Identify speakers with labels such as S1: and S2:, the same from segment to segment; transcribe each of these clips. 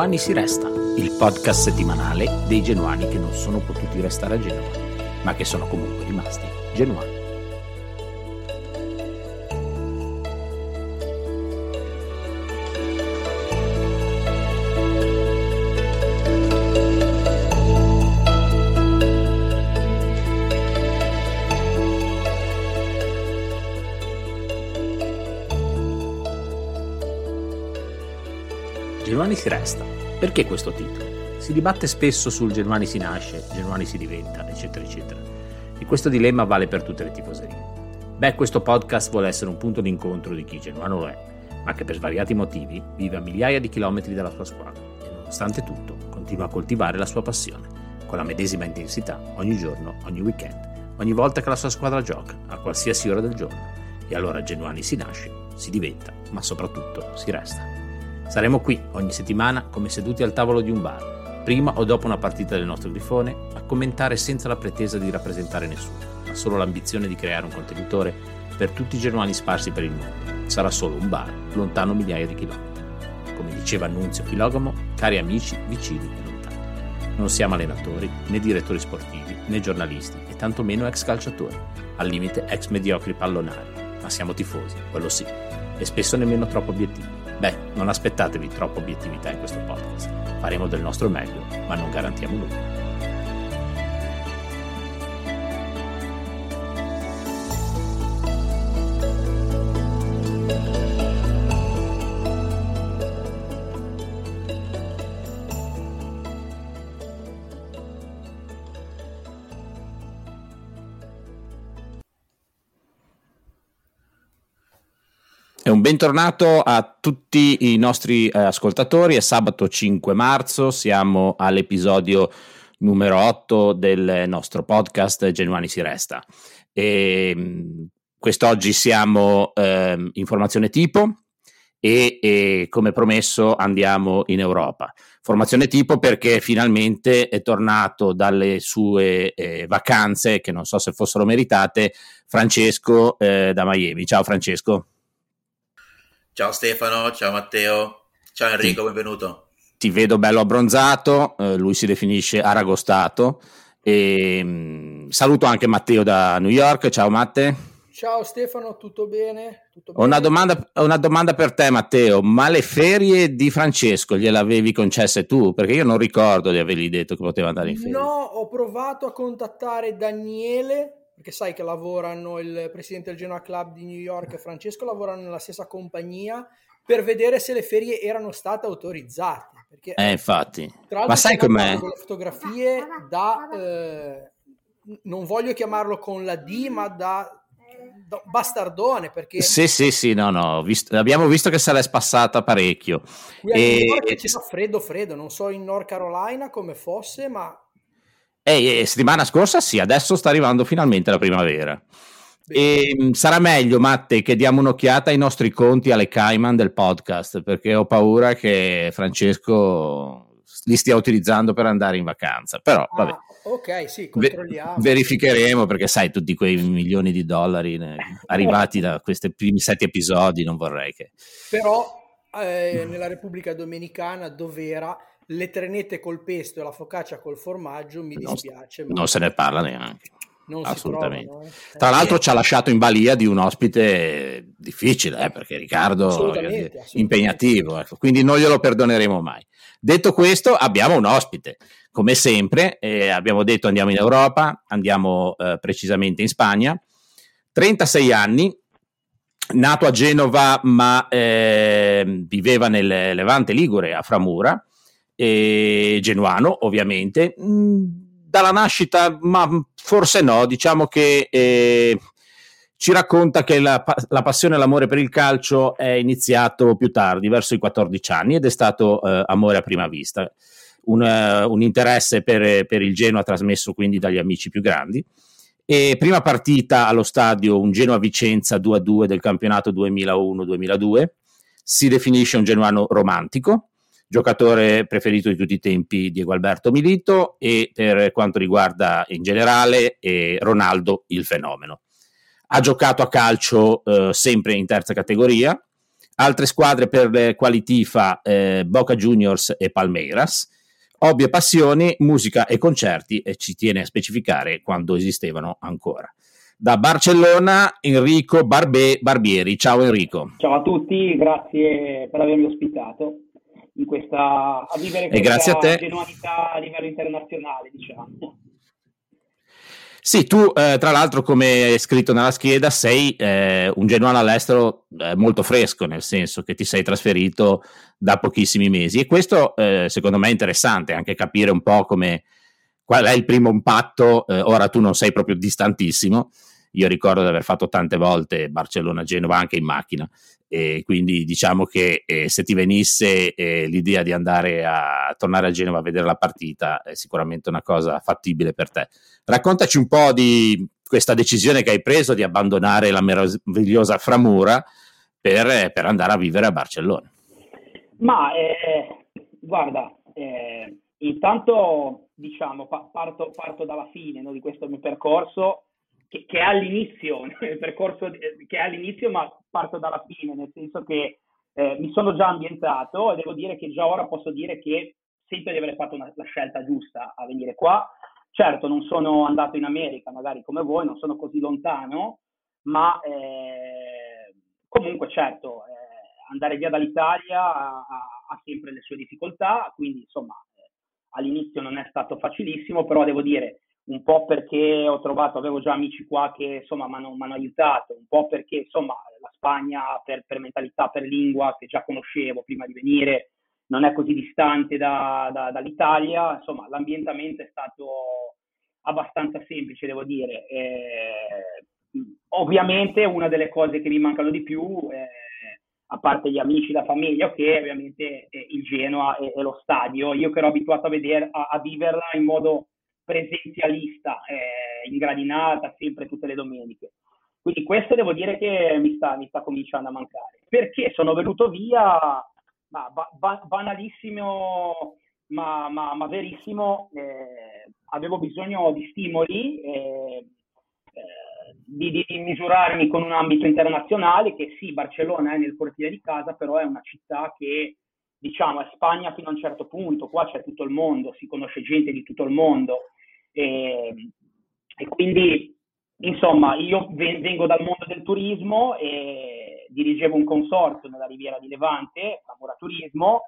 S1: Genuani si resta, il podcast settimanale dei genuani che non sono potuti restare a Genova, ma che sono comunque rimasti genuani. Genuani si resta. Perché questo titolo? Si dibatte spesso sul Genuani si nasce, Genuani si diventa, eccetera, eccetera. E questo dilemma vale per tutte le tifoserie. Beh, questo podcast vuole essere un punto d'incontro di chi genuano lo è, ma che per svariati motivi vive a migliaia di chilometri dalla sua squadra e nonostante tutto continua a coltivare la sua passione, con la medesima intensità, ogni giorno, ogni weekend, ogni volta che la sua squadra gioca, a qualsiasi ora del giorno. E allora Genuani si nasce, si diventa, ma soprattutto si resta. Saremo qui ogni settimana come seduti al tavolo di un bar, prima o dopo una partita del nostro grifone, a commentare senza la pretesa di rappresentare nessuno, ma solo l'ambizione di creare un contenitore per tutti i genuani sparsi per il mondo. Sarà solo un bar, lontano migliaia di chilometri. Come diceva Annunzio Filogamo, cari amici, vicini e lontani. Non siamo allenatori, né direttori sportivi, né giornalisti, e tantomeno ex calciatori, al limite ex mediocri pallonari, ma siamo tifosi, quello sì, e spesso nemmeno troppo obiettivi Beh, non aspettatevi troppa obiettività in questo podcast. Faremo del nostro meglio, ma non garantiamo nulla. Bentornato a tutti i nostri eh, ascoltatori. È sabato 5 marzo, siamo all'episodio numero 8 del nostro podcast Genuani si resta. E, ehm, quest'oggi siamo eh, in tipo e, e, come promesso andiamo in Europa. Formazione tipo perché finalmente è tornato dalle sue eh, vacanze, che non so se fossero meritate, Francesco eh, da Miami. Ciao Francesco.
S2: Ciao Stefano, ciao Matteo, ciao Enrico, ti, benvenuto.
S1: Ti vedo bello abbronzato, eh, lui si definisce aragostato. E, mh, mm, saluto anche Matteo da New York, ciao Matte.
S3: Ciao Stefano, tutto bene? Tutto
S1: bene? Ho, una domanda, una domanda per te Matteo, ma le ferie di Francesco gliele avevi concesse tu? Perché io non ricordo di avergli detto che poteva andare in ferie.
S3: No, ho provato a contattare Daniele perché sai che lavorano il presidente del Genoa Club di New York e Francesco lavorano nella stessa compagnia per vedere se le ferie erano state autorizzate. Perché,
S1: eh, infatti. Ma sai com'è?
S3: Le fotografie da, eh, non voglio chiamarlo con la D, ma da bastardone perché
S1: sì sì sì no no visto, abbiamo visto che se l'è spassata parecchio
S3: qui a e... New York ci fa freddo freddo non so in North Carolina come fosse ma
S1: e, e settimana scorsa sì, adesso sta arrivando finalmente la primavera. E, ehm, sarà meglio, Matte, che diamo un'occhiata ai nostri conti alle Cayman del podcast, perché ho paura che Francesco li stia utilizzando per andare in vacanza. Però, ah, vabbè.
S3: Ok, sì, controlliamo.
S1: verificheremo perché sai, tutti quei milioni di dollari arrivati da questi primi sette episodi, non vorrei che...
S3: Però eh, nella Repubblica Dominicana, dove era le trenette col pesto e la focaccia col formaggio, mi dispiace.
S1: Non, non se ne parla neanche. Non Assolutamente. Trovano, eh. Tra l'altro ci ha lasciato in balia di un ospite difficile, eh, perché Riccardo assolutamente, è assolutamente. impegnativo, ecco, quindi non glielo perdoneremo mai. Detto questo, abbiamo un ospite, come sempre, eh, abbiamo detto andiamo in Europa, andiamo eh, precisamente in Spagna, 36 anni, nato a Genova ma eh, viveva nel Levante Ligure a Framura, eh, genuano ovviamente. Mm, dalla nascita, ma forse no, diciamo che eh, ci racconta che la, la, passione e l'amore per il calcio è iniziato più tardi, verso i 14 anni, ed è stato eh, amore a prima vista. Un, uh, un interesse per, per, il Genoa trasmesso quindi dagli amici più grandi. E prima partita allo stadio un Genoa-Vicenza 2-2 del campionato 2001-2002. Si definisce un genuano romantico, giocatore preferito di tutti i tempi Diego Alberto Milito e per quanto riguarda in generale eh, Ronaldo il fenomeno. Ha giocato a calcio eh, sempre in terza categoria, altre squadre per le quali tifa eh, Boca Juniors e Palmeiras, hobby e passioni, musica e concerti e ci tiene a specificare quando esistevano ancora. Da Barcellona Enrico Barbè Barbieri. Ciao Enrico.
S4: Ciao a tutti, grazie per avermi ospitato in questa a vivere
S1: questa grazie a te.
S4: genuinità a livello internazionale, diciamo.
S1: Sì, tu eh, tra l'altro come è scritto nella scheda sei eh, un genuano all'estero eh, molto fresco, nel senso che ti sei trasferito da pochissimi mesi e questo eh, secondo me è interessante anche capire un po' come qual è il primo impatto, eh, ora tu non sei proprio distantissimo, io ricordo di aver fatto tante volte Barcellona-Genova anche in macchina e quindi diciamo che eh, se ti venisse eh, l'idea di andare a tornare a Genova a vedere la partita è sicuramente una cosa fattibile per te. Raccontaci un po' di questa decisione che hai preso di abbandonare la meravigliosa Framura per, per andare a vivere a Barcellona.
S4: Ma eh, guarda, eh, intanto diciamo parto, parto dalla fine no, di questo mio percorso che, che, è all'inizio, percorso che è all'inizio, ma parto dalla fine, nel senso che eh, mi sono già ambientato e devo dire che già ora posso dire che sento di aver fatto una, la scelta giusta a venire qua. Certo, non sono andato in America, magari come voi, non sono così lontano, ma eh, comunque certo, eh, andare via dall'Italia ha, ha, sempre le sue difficoltà, quindi insomma eh, all'inizio non è stato facilissimo, però devo dire un po' perché ho trovato, avevo già amici qua che insomma mi hanno aiutato, un po' perché insomma Spagna per, per, mentalità, per lingua che già conoscevo prima di venire non è così distante da, da, dall'Italia, insomma l'ambientamento è stato abbastanza semplice devo dire. Eh, ovviamente una delle cose che mi mancano di più, eh, a parte gli amici, la famiglia, ok, ovviamente è il Genoa e, lo stadio, io che ero abituato a, vedere, a, a viverla in modo presenzialista, eh, in gradinata, sempre tutte le domeniche. Quindi questo devo dire che mi sta, mi sta cominciando a mancare. Perché sono venuto via, ma, ba, banalissimo, ma, ma, ma verissimo, eh, avevo bisogno di stimoli, eh, eh, di, di, misurarmi con un ambito internazionale, che sì, Barcellona è nel cortile di casa, però è una città che diciamo è Spagna fino a un certo punto, qua c'è tutto il mondo, si conosce gente di tutto il mondo, e, e quindi, insomma, io vengo dal mondo del turismo e dirigevo un consorzio nella Riviera di Levante, Lavora Turismo,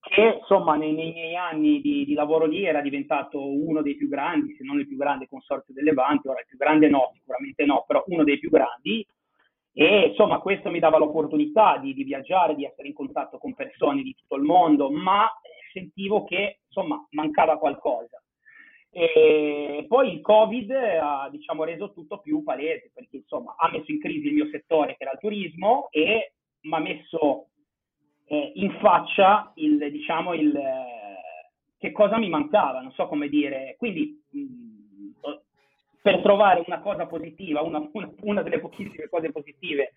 S4: che insomma nei, nei miei anni di, di, lavoro lì era diventato uno dei più grandi, se non il più grande consorzio del Levante, ora il più grande no, sicuramente no, però uno dei più grandi e insomma questo mi dava l'opportunità di, di viaggiare, di essere in contatto con persone di tutto il mondo, ma sentivo che insomma mancava qualcosa. E poi il Covid ha diciamo, reso tutto più palese perché insomma ha messo in crisi il mio settore che era il turismo e mi ha messo eh, in faccia il, diciamo, il, eh, che cosa mi mancava, non so come dire. Quindi mh, per trovare una cosa positiva, una, una, una delle pochissime cose positive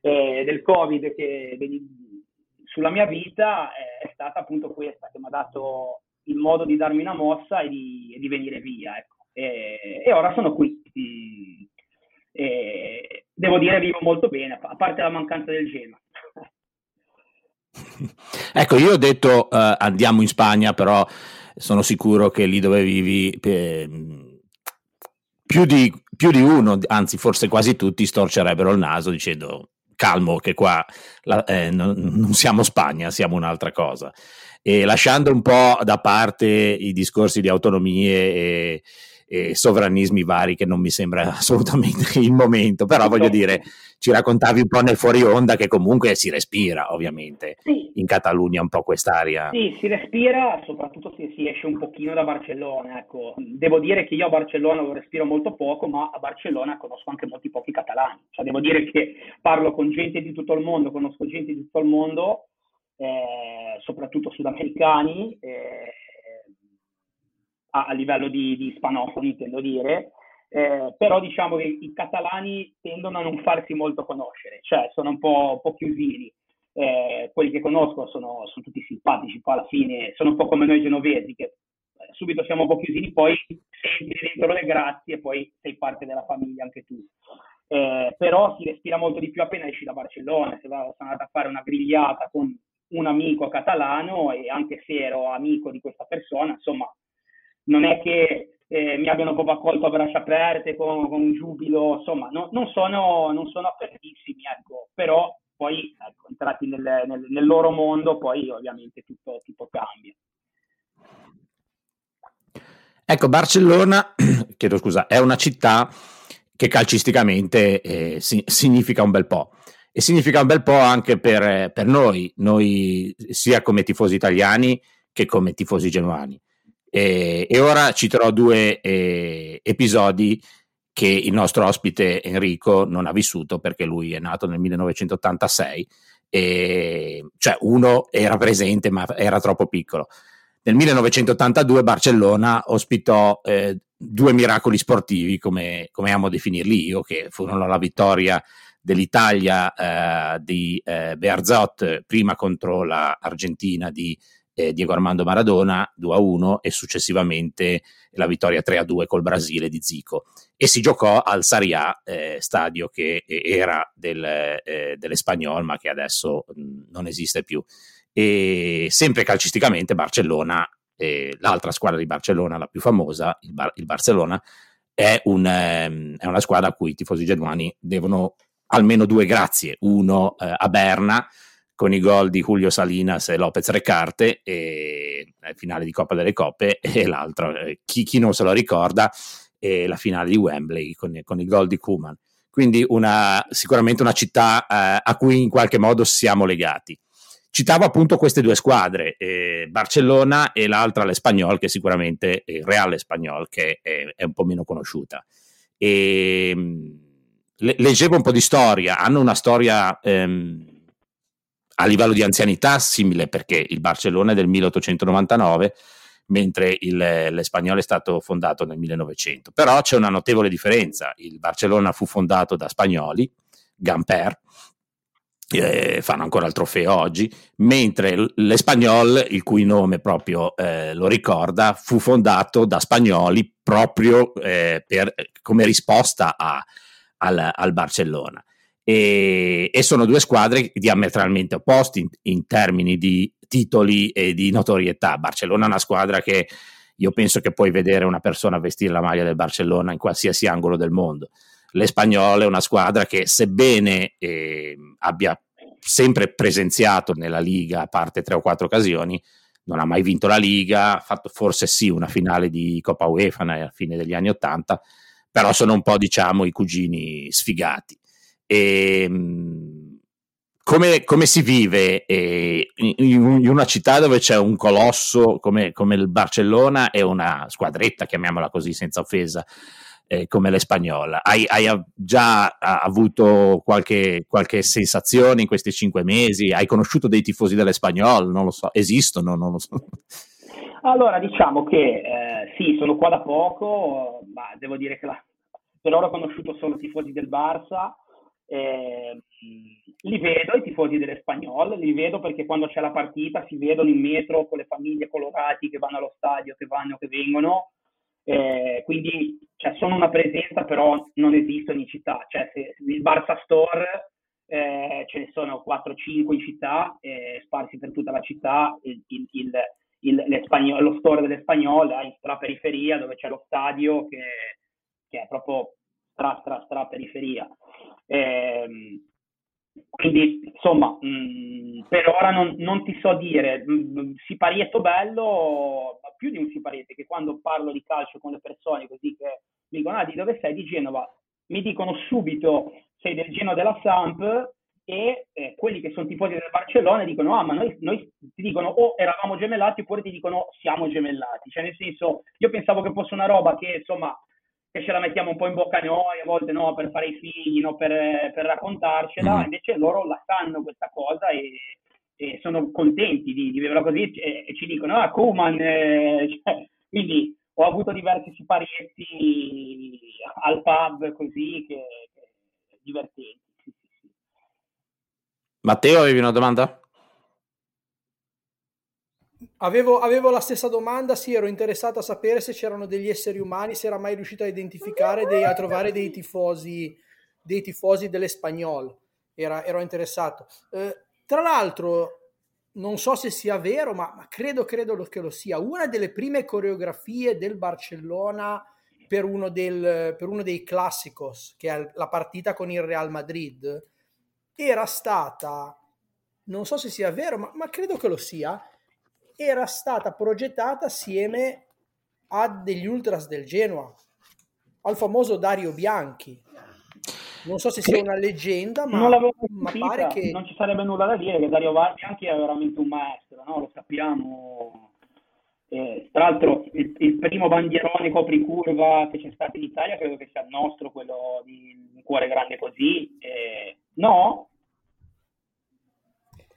S4: eh, del Covid che, sulla mia vita è stata appunto questa che mi ha dato il modo di darmi una mossa e di, e di venire via. Ecco. E, e, ora sono qui. E, devo dire vivo molto bene, a parte la mancanza del Genoa.
S1: Ecco, io ho detto uh, andiamo in Spagna, però sono sicuro che lì dove vivi eh, più, di, più, di, uno, anzi forse quasi tutti, storcerebbero il naso dicendo calmo che qua la, eh, non, non siamo Spagna, siamo un'altra cosa e lasciando un po' da parte i discorsi di autonomie e, e sovranismi vari che non mi sembra assolutamente il momento, però voglio dire, ci raccontavi un po' nel fuori onda che comunque si respira ovviamente sì. in Catalogna un po' quest'aria.
S4: Sì, si respira, soprattutto se si esce un pochino da Barcellona, ecco. Devo dire che io a Barcellona lo respiro molto poco, ma a Barcellona conosco anche molti pochi catalani, cioè devo dire che parlo con gente di tutto il mondo, conosco gente di tutto il mondo eh, soprattutto sudamericani, eh, a, a, livello di, di ispanofoni intendo dire, eh, però diciamo che i catalani tendono a non farsi molto conoscere, cioè sono un po', un po chiusini. Eh, quelli che conosco sono, sono, tutti simpatici, poi alla fine sono un po' come noi genovesi, che eh, subito siamo un po' chiusini, poi senti dentro le grazie e poi sei parte della famiglia anche tu. eh, però si respira molto di più appena esci da Barcellona, se sono andato a fare una grigliata con un amico catalano e anche se ero amico di questa persona, insomma, non è che eh, mi abbiano proprio accolto a braccia aperte con, con giubilo, insomma, no, non, sono, non sono apertissimi, ecco, però poi ecco, entrati nel, nel, nel, loro mondo, poi ovviamente tutto, tutto cambia.
S1: Ecco, Barcellona, chiedo scusa, è una città che calcisticamente eh, si, significa un bel po'. E significa un bel po' anche per, per, noi, noi sia come tifosi italiani che come tifosi genuani. E, e ora citerò due eh, episodi che il nostro ospite Enrico non ha vissuto perché lui è nato nel 1986 e cioè uno era presente ma era troppo piccolo. Nel 1982 Barcellona ospitò eh, due miracoli sportivi, come, come, amo definirli io, che furono la vittoria dell'Italia eh, di eh, Bearzot, prima contro l'Argentina di eh, Diego Armando Maradona 2-1 e successivamente la vittoria 3-2 col Brasile di Zico. E si giocò al Sarrià, eh, stadio che era del, eh, dell'Espagnol, ma che adesso mh, non esiste più. E sempre calcisticamente Barcellona, eh, l'altra squadra di Barcellona, la più famosa, il, Bar- il Barcellona, è, un, ehm, è, una squadra a cui i tifosi genuani devono almeno due grazie, uno eh, a Berna, con i gol di Julio Salinas e Lopez Recarte e eh, finale di Coppa delle Coppe e l'altro, eh, chi, chi, non se lo ricorda, è la finale di Wembley con, con i gol di Kuman. Quindi una, sicuramente una città eh, a cui in qualche modo siamo legati. Citavo appunto queste due squadre, eh, Barcellona e l'altra l'Espagnol, che sicuramente il Real Espagnol, che è, è un po' meno conosciuta. E, ehm, le, leggevo un po' di storia, hanno una storia ehm, a livello di anzianità simile perché il Barcellona è del 1899 mentre il, l'Espagnolo è stato fondato nel 1900. Però c'è una notevole differenza. Il Barcellona fu fondato da spagnoli, Gamper, eh, fanno ancora il trofeo oggi, mentre l'Espagnol, il cui nome proprio eh, lo ricorda, fu fondato da spagnoli proprio eh, per, come risposta a, al, al Barcellona e, e, sono due squadre diametralmente opposte in, in, termini di titoli e di notorietà. Barcellona è una squadra che io penso che puoi vedere una persona vestire la maglia del Barcellona in qualsiasi angolo del mondo. L'Espagnolo è una squadra che sebbene eh, abbia sempre presenziato nella Liga, a parte tre o quattro occasioni, non ha mai vinto la Liga, ha fatto forse sì una finale di Coppa UEFA alla fine degli anni Ottanta, però sono un po' diciamo i cugini sfigati. E, ehm, come, come, si vive eh, in, in, una città dove c'è un colosso come, come, il Barcellona e una squadretta, chiamiamola così senza offesa, eh, come l'Espagnola? Hai, hai già avuto qualche, qualche, sensazione in questi cinque mesi? Hai conosciuto dei tifosi dell'Espagnol? Non lo so, esistono? Non lo so.
S4: Allora, diciamo che eh, sì, sono qua da poco, ma devo dire che la, per ora ho conosciuto solo tifosi del Barça eh, li vedo i tifosi dell'Espagnol, li vedo perché quando c'è la partita si vedono in metro con le famiglie colorati che vanno allo stadio, che vanno, che vengono, eh, quindi cioè, sono una presenza però non esistono in città, cioè se, il Barça Store eh, ce ne sono 4-5 in città, eh, sparsi per tutta la città, il, il, il, lo store dell'Espagnol è in stra periferia dove c'è lo stadio che, che è proprio stra stra stra periferia. Eh, quindi insomma, mh, mm, per ora non, non, ti so dire, mh, mm, siparietto bello, ma più di un siparietto, che quando parlo di calcio con le persone così che mi dicono ah di dove sei? Di Genova, mi dicono subito sei del Genoa della Samp e eh, quelli che sono tifosi del Barcellona dicono ah ma noi, noi ti dicono o oh, eravamo gemellati oppure ti dicono siamo gemellati, cioè nel senso io pensavo che fosse una roba che insomma che ce la mettiamo un po' in bocca noi, a volte no, per fare i figli, no, per, per raccontarcela, mm. invece loro la sanno questa cosa e, e sono contenti di, di viverla così e, e, ci dicono, ah, Kuman, eh, cioè, quindi ho avuto diversi siparietti al pub così che, che divertenti.
S1: Matteo, avevi una domanda?
S3: Avevo, avevo, la stessa domanda, sì, ero interessato a sapere se c'erano degli esseri umani, se era mai riuscito a identificare, dei, a trovare dei tifosi dei tifosi dell'Espagnol. Era, ero interessato. Eh, tra l'altro, non so se sia vero, ma, ma credo, credo che lo sia. Una delle prime coreografie del Barcellona per uno, del, per uno dei classicos, che è la partita con il Real Madrid, era stata, non so se sia vero, ma, ma credo che lo sia, era stata progettata assieme a degli ultras del Genoa, al famoso Dario Bianchi. Non so se sia una leggenda, ma, ma pare che...
S4: Non ci sarebbe nulla da dire, che Dario Bianchi è veramente un maestro, no? lo sappiamo. Eh, tra l'altro il, il, primo bandierone copricurva che c'è stato in Italia credo che sia il nostro, quello di un cuore grande così. Eh, no?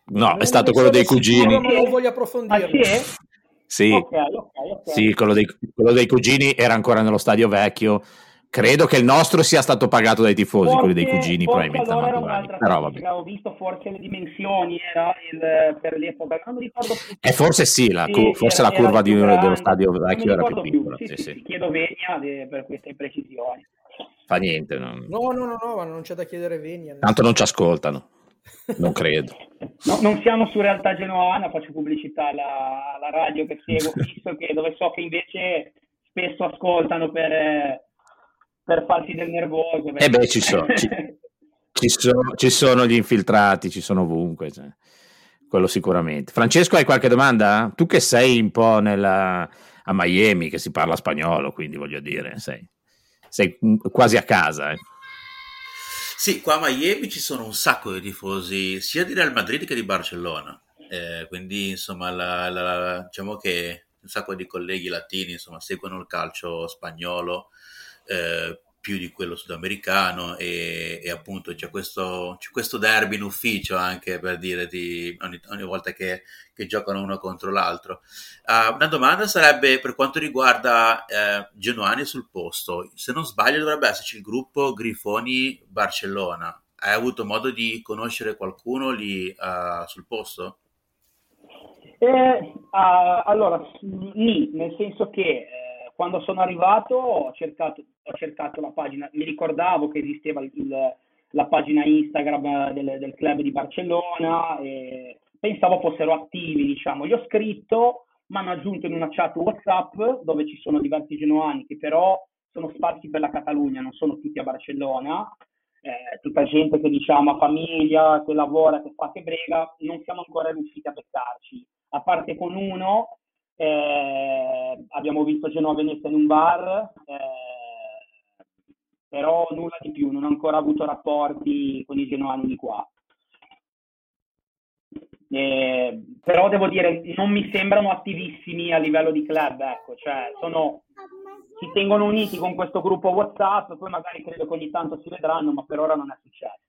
S1: No, è stato quello dei cugini.
S3: Ma non voglio approfondire. Ah,
S1: sì? Sì, okay, okay, okay. sì quello, dei, quello, dei, cugini era ancora nello stadio vecchio. Credo che il nostro sia stato pagato dai tifosi, forse, quelli dei cugini probabilmente
S4: allora amatoriali. Però vabbè. Ho visto forse le dimensioni, era il, per l'epoca, non mi ricordo più.
S1: E forse sì, la, sì forse era, la curva di, dello stadio vecchio era più piccola.
S4: Più. Sì, sì, sì, chiedo venia per queste precisioni.
S1: Fa niente. No,
S3: no, no, no, no ma non c'è da chiedere venia.
S1: Tanto non ci ascoltano. Non credo.
S4: No, non siamo su Realtà Genoana, faccio pubblicità alla, alla radio che seguo fisso, che, dove so che invece spesso ascoltano per, per farsi del nervoso.
S1: Eh beh, ci sono, ci, ci, sono, ci sono, gli infiltrati, ci sono ovunque. Cioè. Quello sicuramente. Francesco, hai qualche domanda? Tu che sei un po' nella, a Miami, che si parla spagnolo, quindi voglio dire, sei, sei quasi a casa. Eh.
S2: Sì, qua a Miami ci sono un sacco di tifosi sia di Real Madrid che di Barcellona. Eh, quindi, insomma, la, la, diciamo che un sacco di colleghi latini insomma, seguono il calcio spagnolo. Eh, più di quello sudamericano e, e appunto c'è questo, c'è questo, derby in ufficio anche per dire di, ogni, ogni, volta che, che, giocano uno contro l'altro. Uh, una domanda sarebbe per quanto riguarda uh, Genuani sul posto, se non sbaglio dovrebbe esserci il gruppo Grifoni Barcellona. Hai avuto modo di conoscere qualcuno lì uh, sul posto?
S4: Eh, allora, sì, nel senso che eh, quando sono arrivato ho cercato, ho cercato, la pagina, mi ricordavo che esisteva il, la pagina Instagram del, del, club di Barcellona e pensavo fossero attivi, diciamo. Gli ho scritto, mi hanno aggiunto in una chat WhatsApp dove ci sono diversi genoani che però sono sparsi per la Catalogna, non sono tutti a Barcellona. Eh, tutta gente che diciamo ha famiglia, che lavora, che fa che brega, non siamo ancora riusciti a beccarci. A parte con uno eh, abbiamo visto Genova Venezia in un bar, eh, però nulla di più, non ho ancora avuto rapporti con i genoani di qua. Eh, però devo dire, non mi sembrano attivissimi a livello di club, ecco, cioè sono, si tengono uniti con questo gruppo WhatsApp, poi magari credo che ogni tanto si vedranno, ma per ora non è successo.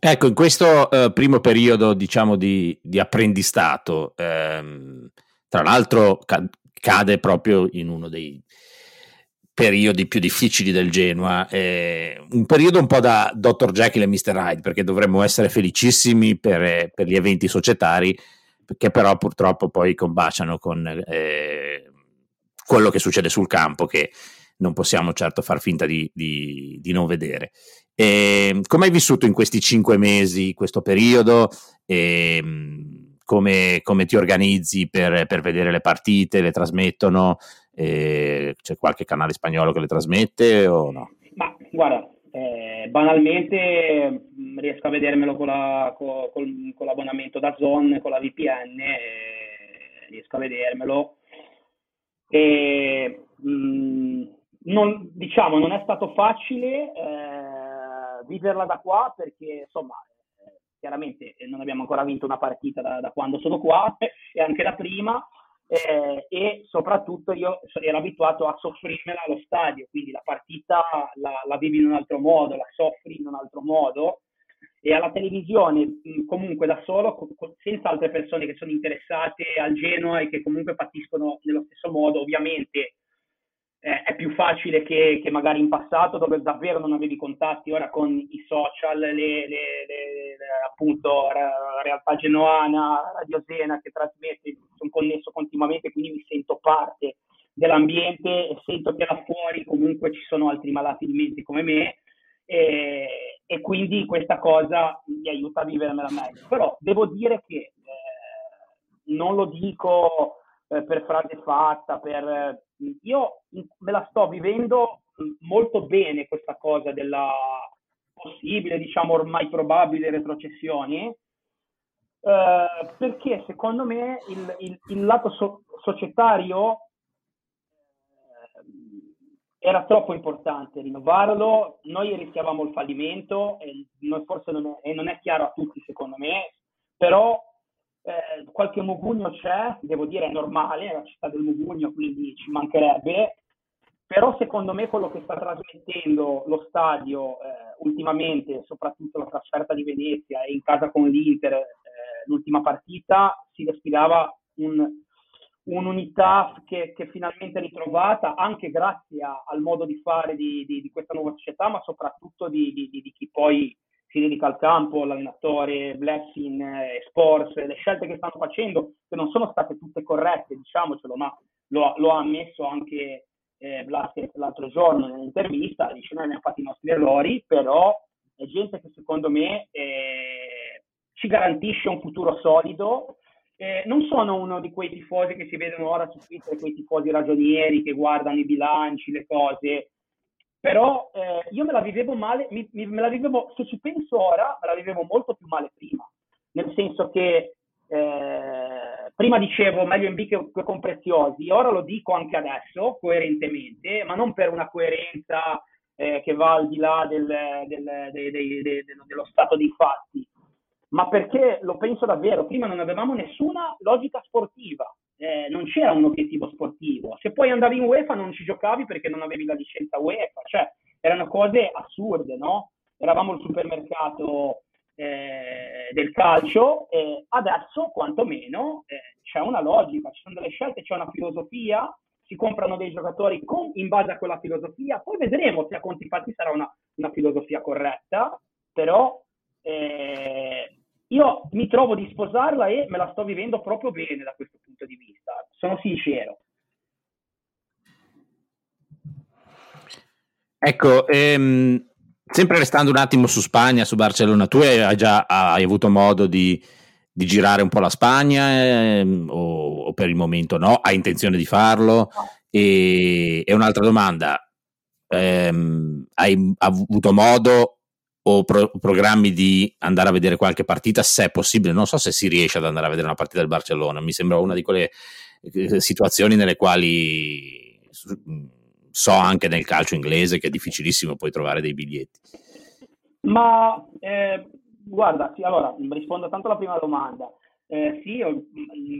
S1: Ecco, in questo eh, primo periodo, diciamo, di, di apprendistato, ehm, tra l'altro ca- cade proprio in uno dei periodi più difficili del Genoa, eh, un periodo un po' da Dr. Jekyll e Mr. Hyde, perché dovremmo essere felicissimi per, per, gli eventi societari, che però purtroppo poi combaciano con eh, quello che succede sul campo, che non possiamo certo far finta di, di, di non vedere. E, come hai vissuto in questi cinque mesi questo periodo? E, come, come, ti organizzi per, per, vedere le partite? Le trasmettono? E, c'è qualche canale spagnolo che le trasmette o no?
S4: Ma guarda, eh, banalmente mm, riesco a vedermelo con, la, con, con, l'abbonamento da Zone, con la VPN, eh, riesco a vedermelo. E, mh, mm, non, diciamo, non è stato facile eh, viverla da qua perché, insomma, eh, chiaramente non abbiamo ancora vinto una partita da, da quando sono qua e anche da prima. Eh, e soprattutto io ero abituato a soffrirmela allo stadio, quindi la partita la, la, vivi in un altro modo, la soffri in un altro modo. E alla televisione comunque da solo, senza altre persone che sono interessate al Genoa e che comunque patiscono nello stesso modo, ovviamente eh, è più facile che, che, magari in passato dove davvero non avevi contatti, ora con i social, le, le, le, appunto realtà genoana, Radio Sena che trasmette, sono connesso continuamente, quindi mi sento parte dell'ambiente e sento che là fuori comunque ci sono altri malati di mente come me e, e quindi questa cosa mi aiuta a vivermela meglio. Però devo dire che eh, non lo dico eh, per frase fatta, per, io me la sto vivendo molto bene questa cosa della possibile, diciamo ormai probabile retrocessione, eh, perché secondo me il, il, il lato so- societario era troppo importante rinnovarlo, noi rischiavamo il fallimento e forse non è, e non è chiaro a tutti secondo me, però eh, qualche mugugno c'è, devo dire è normale, è la città del mugugno quindi ci mancherebbe, però secondo me quello che sta trasmettendo lo stadio eh, ultimamente, soprattutto la trasferta di Venezia e in casa con l'Inter, eh, l'ultima partita, si respirava un un'unità che, che finalmente è ritrovata anche grazie a, al modo di fare di, di, di, questa nuova società, ma soprattutto di, di chi poi si dedica al campo, l'allenatore, Blessing, eh, Sports, le scelte che stanno facendo, che non sono state tutte corrette, diciamocelo, ma lo, lo ha ammesso anche eh, Blasquez l'altro giorno nell'intervista, dice noi abbiamo fatto i nostri errori, però è gente che secondo me eh, ci garantisce un futuro solido. Eh, non sono uno di quei tifosi che si vedono ora su Twitter, quei tifosi ragionieri che guardano i bilanci, le cose, però eh, io me la vivevo male, mi, mi, me la vivevo, se ci penso ora, me la vivevo molto più male prima, nel senso che eh, prima dicevo meglio in B che, che con preziosi, ora lo dico anche adesso, coerentemente, ma non per una coerenza eh, che va al di là del, del, de, de, de, dello stato dei fatti, ma perché lo penso davvero, prima non avevamo nessuna logica sportiva, eh, non c'era un obiettivo sportivo. Se poi andavi in UEFA non ci giocavi perché non avevi la licenza UEFA, cioè erano cose assurde, no? Eravamo il supermercato eh, del calcio e adesso quantomeno eh, c'è una logica, ci sono delle scelte, c'è una filosofia, si comprano dei giocatori con, in base a quella filosofia, poi vedremo se a conti fatti sarà una, una filosofia corretta, però eh, io mi trovo di sposarla e me la sto vivendo proprio bene da questo punto di vista, sono sincero.
S1: Ecco, ehm, sempre restando un attimo su Spagna, su Barcellona, tu hai già hai avuto modo di, di girare un po' la Spagna ehm, o, o, per il momento no? Hai intenzione di farlo? E, e un'altra domanda, ehm, hai avuto modo o pro- programmi di andare a vedere qualche partita, se è possibile. Non so se si riesce ad andare a vedere una partita del Barcellona, mi sembra una di quelle eh, situazioni nelle quali so anche nel calcio inglese che è difficilissimo poi trovare dei biglietti.
S4: Ma eh, guarda, sì, allora rispondo tanto alla prima domanda. Eh, sì, ho,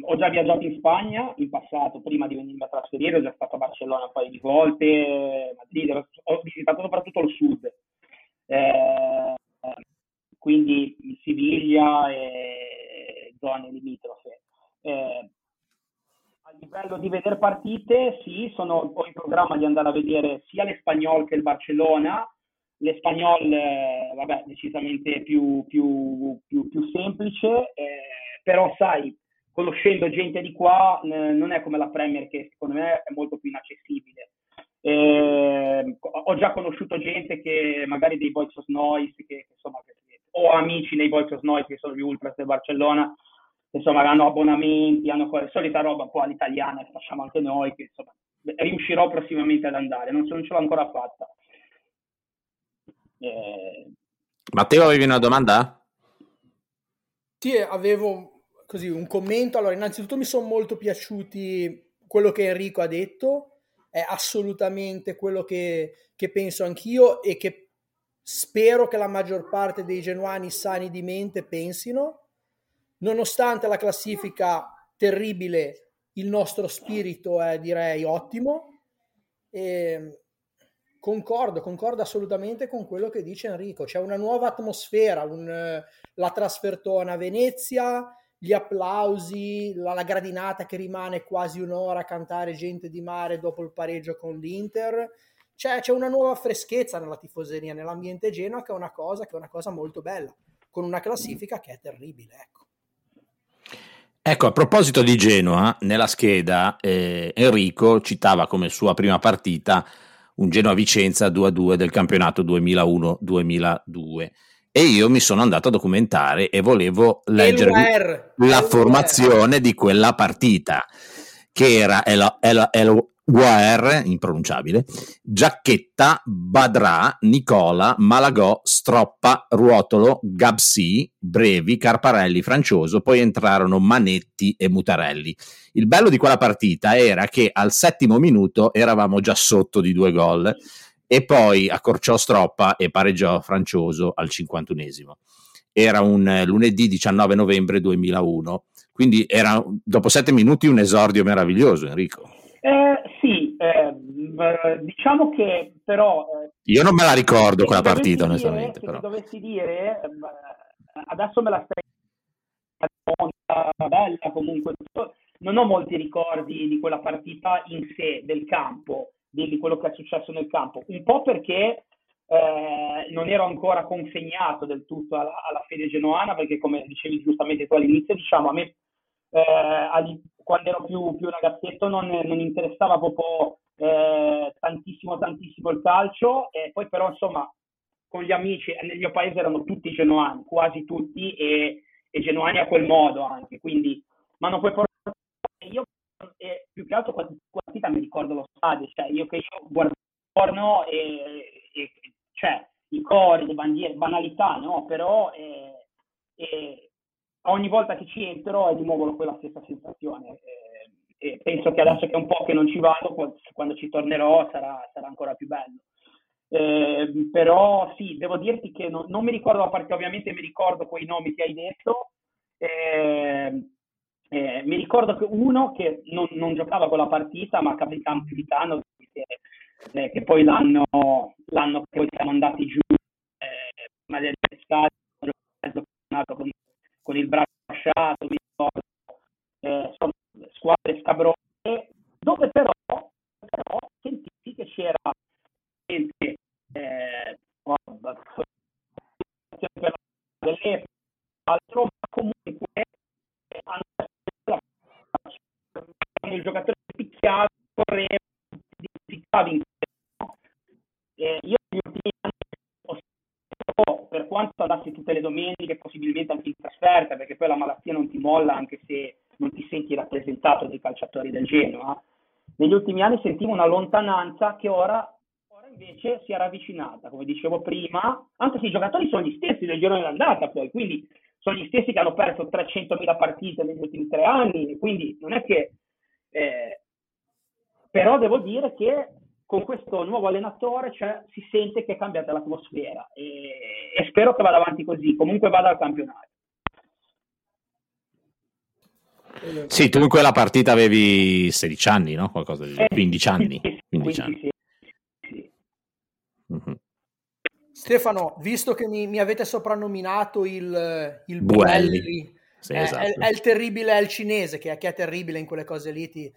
S4: ho, già viaggiato in Spagna in passato, prima di venirmi a trasferire, ho già stato a Barcellona un paio di volte, Madrid, ho visitato soprattutto il sud, eh, quindi Siviglia e zone limitrofe. Eh, a livello di vedere partite, sì, sono, ho in programma di andare a vedere sia l'Espagnol che il Barcellona. L'Espagnol, eh, vabbè, decisamente più, più, più, più semplice, eh, però sai, conoscendo gente di qua, non è come la Premier che secondo me è molto più inaccessibile. Eh, ho già conosciuto gente che magari dei Boys of Noise, che, insomma, ho amici nei Boys of Noise che sono gli Ultras del Barcellona, insomma, hanno abbonamenti, hanno la solita roba un po' all'italiana che facciamo anche noi, che insomma, riuscirò prossimamente ad andare, non, non ce l'ho ancora fatta.
S1: Eh... Matteo, avevi una domanda?
S3: Sì, avevo così un commento. Allora, innanzitutto mi sono molto piaciuti quello che Enrico ha detto è assolutamente quello che, che penso anch'io e che spero che la maggior parte dei genuani sani di mente pensino. Nonostante la classifica terribile, il nostro spirito è direi ottimo. E concordo, concordo assolutamente con quello che dice Enrico. C'è una nuova atmosfera, un, la trasfertona a Venezia, gli applausi, la, la, gradinata che rimane quasi un'ora a cantare gente di mare dopo il pareggio con l'Inter. C'è, c'è una nuova freschezza nella tifoseria, nell'ambiente Genoa, che è una cosa, che è una cosa molto bella, con una classifica che è terribile. Ecco.
S1: Ecco, a proposito di Genoa, nella scheda eh, Enrico citava come sua prima partita un Genoa-Vicenza 2-2 del campionato 2001-2002 e io mi sono andato a documentare e volevo leggere la formazione di quella partita che era Guaer, impronunciabile, Giacchetta, Badrà, Nicola, Malagò, Stroppa, Ruotolo, Gabsi, Brevi, Carparelli, Francioso, poi entrarono Manetti e Mutarelli. Il bello di quella partita era che al settimo minuto eravamo già sotto di due gol e poi accorciò Stroppa e pareggiò Francioso al cinquantunesimo. Era un lunedì 19 novembre 2001, quindi era dopo sette minuti un esordio meraviglioso, Enrico.
S4: Eh, sì, eh, diciamo che però... Eh,
S1: Io non me la ricordo quella partita, dire, onestamente.
S4: Se però. dovessi dire, eh, adesso me la stai bella comunque, non ho molti ricordi di quella partita in sé, del campo, di quello che è successo nel campo, un po' perché eh, non ero ancora consegnato del tutto alla, alla, fede genoana, perché come dicevi giustamente tu all'inizio, diciamo, a me eh, quando ero più, più ragazzetto non, non, interessava proprio eh, tantissimo, tantissimo il calcio, e poi però insomma con gli amici nel mio paese erano tutti genoani, quasi tutti, e, e genoani a quel modo anche, quindi mi hanno poi portato io e più che altro quella partita mi ricordo lo stadio, cioè io che io guardo porno e, e cioè i cori, le bandiere, banalità, no? Però eh, eh, ogni volta che ci entro è di nuovo quella stessa sensazione. Eh, e penso che adesso che è un po' che non ci vado, quando ci tornerò sarà, sarà ancora più bello. Eh, però sì, devo dirti che non, non, mi ricordo la partita, ovviamente mi ricordo quei nomi che hai detto. Eh, eh, mi ricordo che uno che non, non giocava quella partita, ma capitano Capitano, che, eh, che poi l'hanno, l'anno che poi siamo andati giù, eh, del stadio, con con il braccio lasciato, mi ricordo, eh, squadre scabrone, dove però, però sentiti che c'era gente, eh, altro, ma comunque il giocatore picchiato, correva, picchiava in eh, io negli ultimi anni per quanto andassi tutte le domeniche, possibilmente anche in trasferta, perché poi la malattia non ti molla anche se non ti senti rappresentato dai calciatori del Genoa, negli ultimi anni sentivo una lontananza che ora, ora invece si era avvicinata, come dicevo prima, anche se i giocatori sono gli stessi del girone d'andata poi, quindi sono gli stessi che hanno perso 300.000 partite negli ultimi tre anni, quindi non è che... Eh, però devo dire che con questo nuovo allenatore cioè, si sente che è cambiata l'atmosfera e, e, spero che vada avanti così, comunque vada al campionato.
S1: Sì, tu in quella partita avevi 16 anni, no? Qualcosa di 15 anni. 15 anni.
S3: Mm-hmm. Stefano, visto che mi, mi avete soprannominato il, il Buelli, sì, è, esatto. è, è, il terribile, è il cinese che è, che è terribile in quelle cose lì, ti,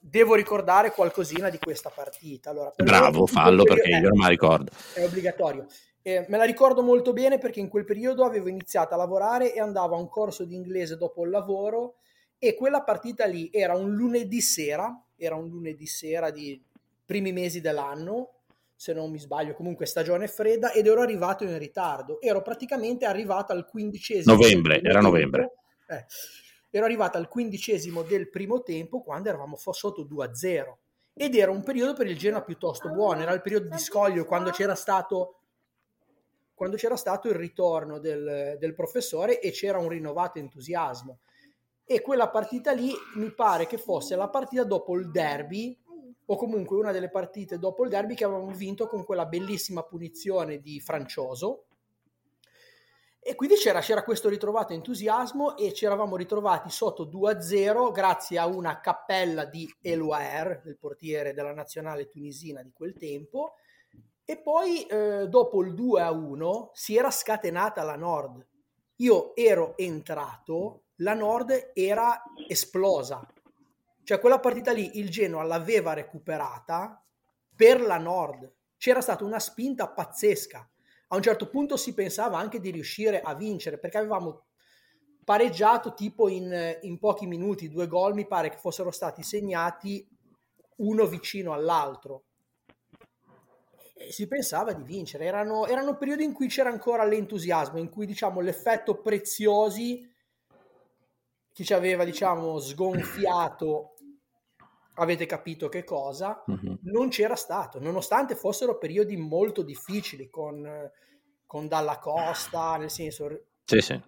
S3: devo ricordare qualcosina di questa partita. Allora,
S1: Bravo, fallo periodo, perché io non me la ricordo.
S3: È obbligatorio. Eh, me la ricordo molto bene perché in quel periodo avevo iniziato a lavorare e andavo a un corso di inglese dopo il lavoro e quella partita lì era un lunedì sera, era un lunedì sera di primi mesi dell'anno, se non mi sbaglio, comunque stagione fredda ed ero arrivato in ritardo. Ero praticamente arrivato al quindicesimo.
S1: Novembre, era novembre.
S3: Eh, ero arrivata al quindicesimo del primo tempo quando eravamo sotto 2-0 ed era un periodo per il Genoa piuttosto buono, era il periodo di scoglio quando c'era stato, quando c'era stato il ritorno del, del professore e c'era un rinnovato entusiasmo. E quella partita lì mi pare che fosse la partita dopo il derby o comunque una delle partite dopo il derby che avevamo vinto con quella bellissima punizione di Francioso e quindi c'era, c'era, questo ritrovato entusiasmo e ci eravamo ritrovati sotto 2-0 grazie a una cappella di Elouaer, il portiere della nazionale tunisina di quel tempo. E poi eh, dopo il 2-1 si era scatenata la Nord. Io ero entrato, la Nord era esplosa. Cioè quella partita lì il Genoa l'aveva recuperata per la Nord. C'era stata una spinta pazzesca a un certo punto si pensava anche di riuscire a vincere perché avevamo pareggiato tipo in, in pochi minuti, due gol mi pare che fossero stati segnati uno vicino all'altro. E si pensava di vincere, erano, erano periodi in cui c'era ancora l'entusiasmo, in cui diciamo l'effetto preziosi chi ci aveva diciamo sgonfiato avete capito che cosa, mm-hmm. non c'era stato, nonostante fossero periodi molto difficili con, con Dalla Costa, nel senso
S1: sì, sì.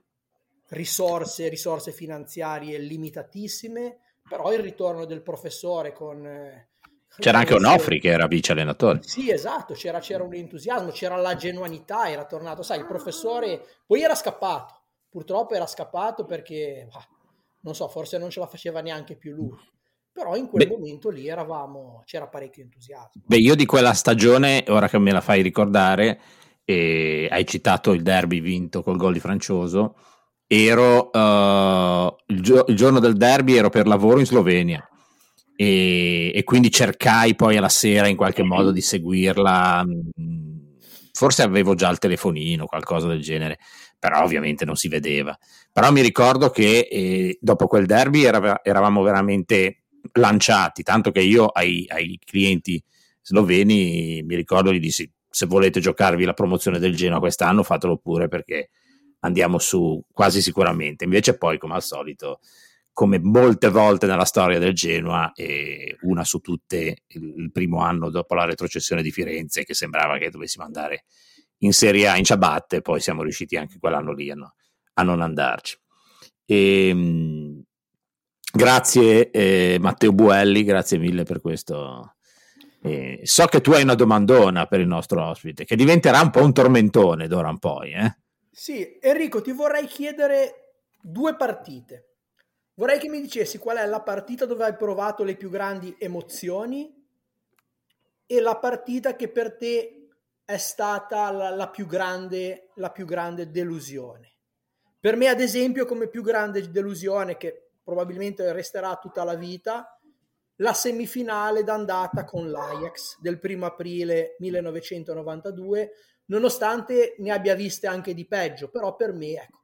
S3: Risorse, risorse finanziarie limitatissime, però il ritorno del professore con...
S1: C'era anche Onofri che era vice allenatore.
S3: Sì, esatto, c'era, c'era un entusiasmo, c'era la genuinità, era tornato, sai, il professore poi era scappato, purtroppo era scappato perché, bah, non so, forse non ce la faceva neanche più lui però in quel Beh, momento lì eravamo, c'era parecchio entusiasmo.
S1: Beh, io di quella stagione, ora che me la fai ricordare, e hai citato il derby vinto col gol di Francioso, ero uh, il, gio- il, giorno del derby ero per lavoro in Slovenia e, e, quindi cercai poi alla sera in qualche modo di seguirla. Forse avevo già il telefonino, qualcosa del genere, però ovviamente non si vedeva. Però mi ricordo che eh, dopo quel derby era, eravamo veramente lanciati, tanto che io ai, ai clienti sloveni mi ricordo gli dissi se volete giocarvi la promozione del Genoa quest'anno fatelo pure perché andiamo su quasi sicuramente. Invece poi come al solito come molte volte nella storia del Genoa, e una su tutte il primo anno dopo la retrocessione di Firenze, che sembrava che dovessimo andare in Serie A in ciabatte, poi siamo riusciti anche quell'anno lì a, no, a non andarci. E, ehm, Grazie eh, Matteo Buelli, grazie mille per questo. Eh, so che tu hai una domandona per il nostro ospite, che diventerà un po' un tormentone d'ora in poi. Eh?
S3: Sì, Enrico, ti vorrei chiedere due partite. Vorrei che mi dicessi qual è la partita dove hai provato le più grandi emozioni e la partita che per te è stata la, la, più, grande, la più grande delusione. Per me, ad esempio, come più grande delusione, che probabilmente resterà tutta la vita, la semifinale d'andata con l'Ajax del primo aprile 1992, nonostante ne abbia viste anche di peggio, però per me, ecco,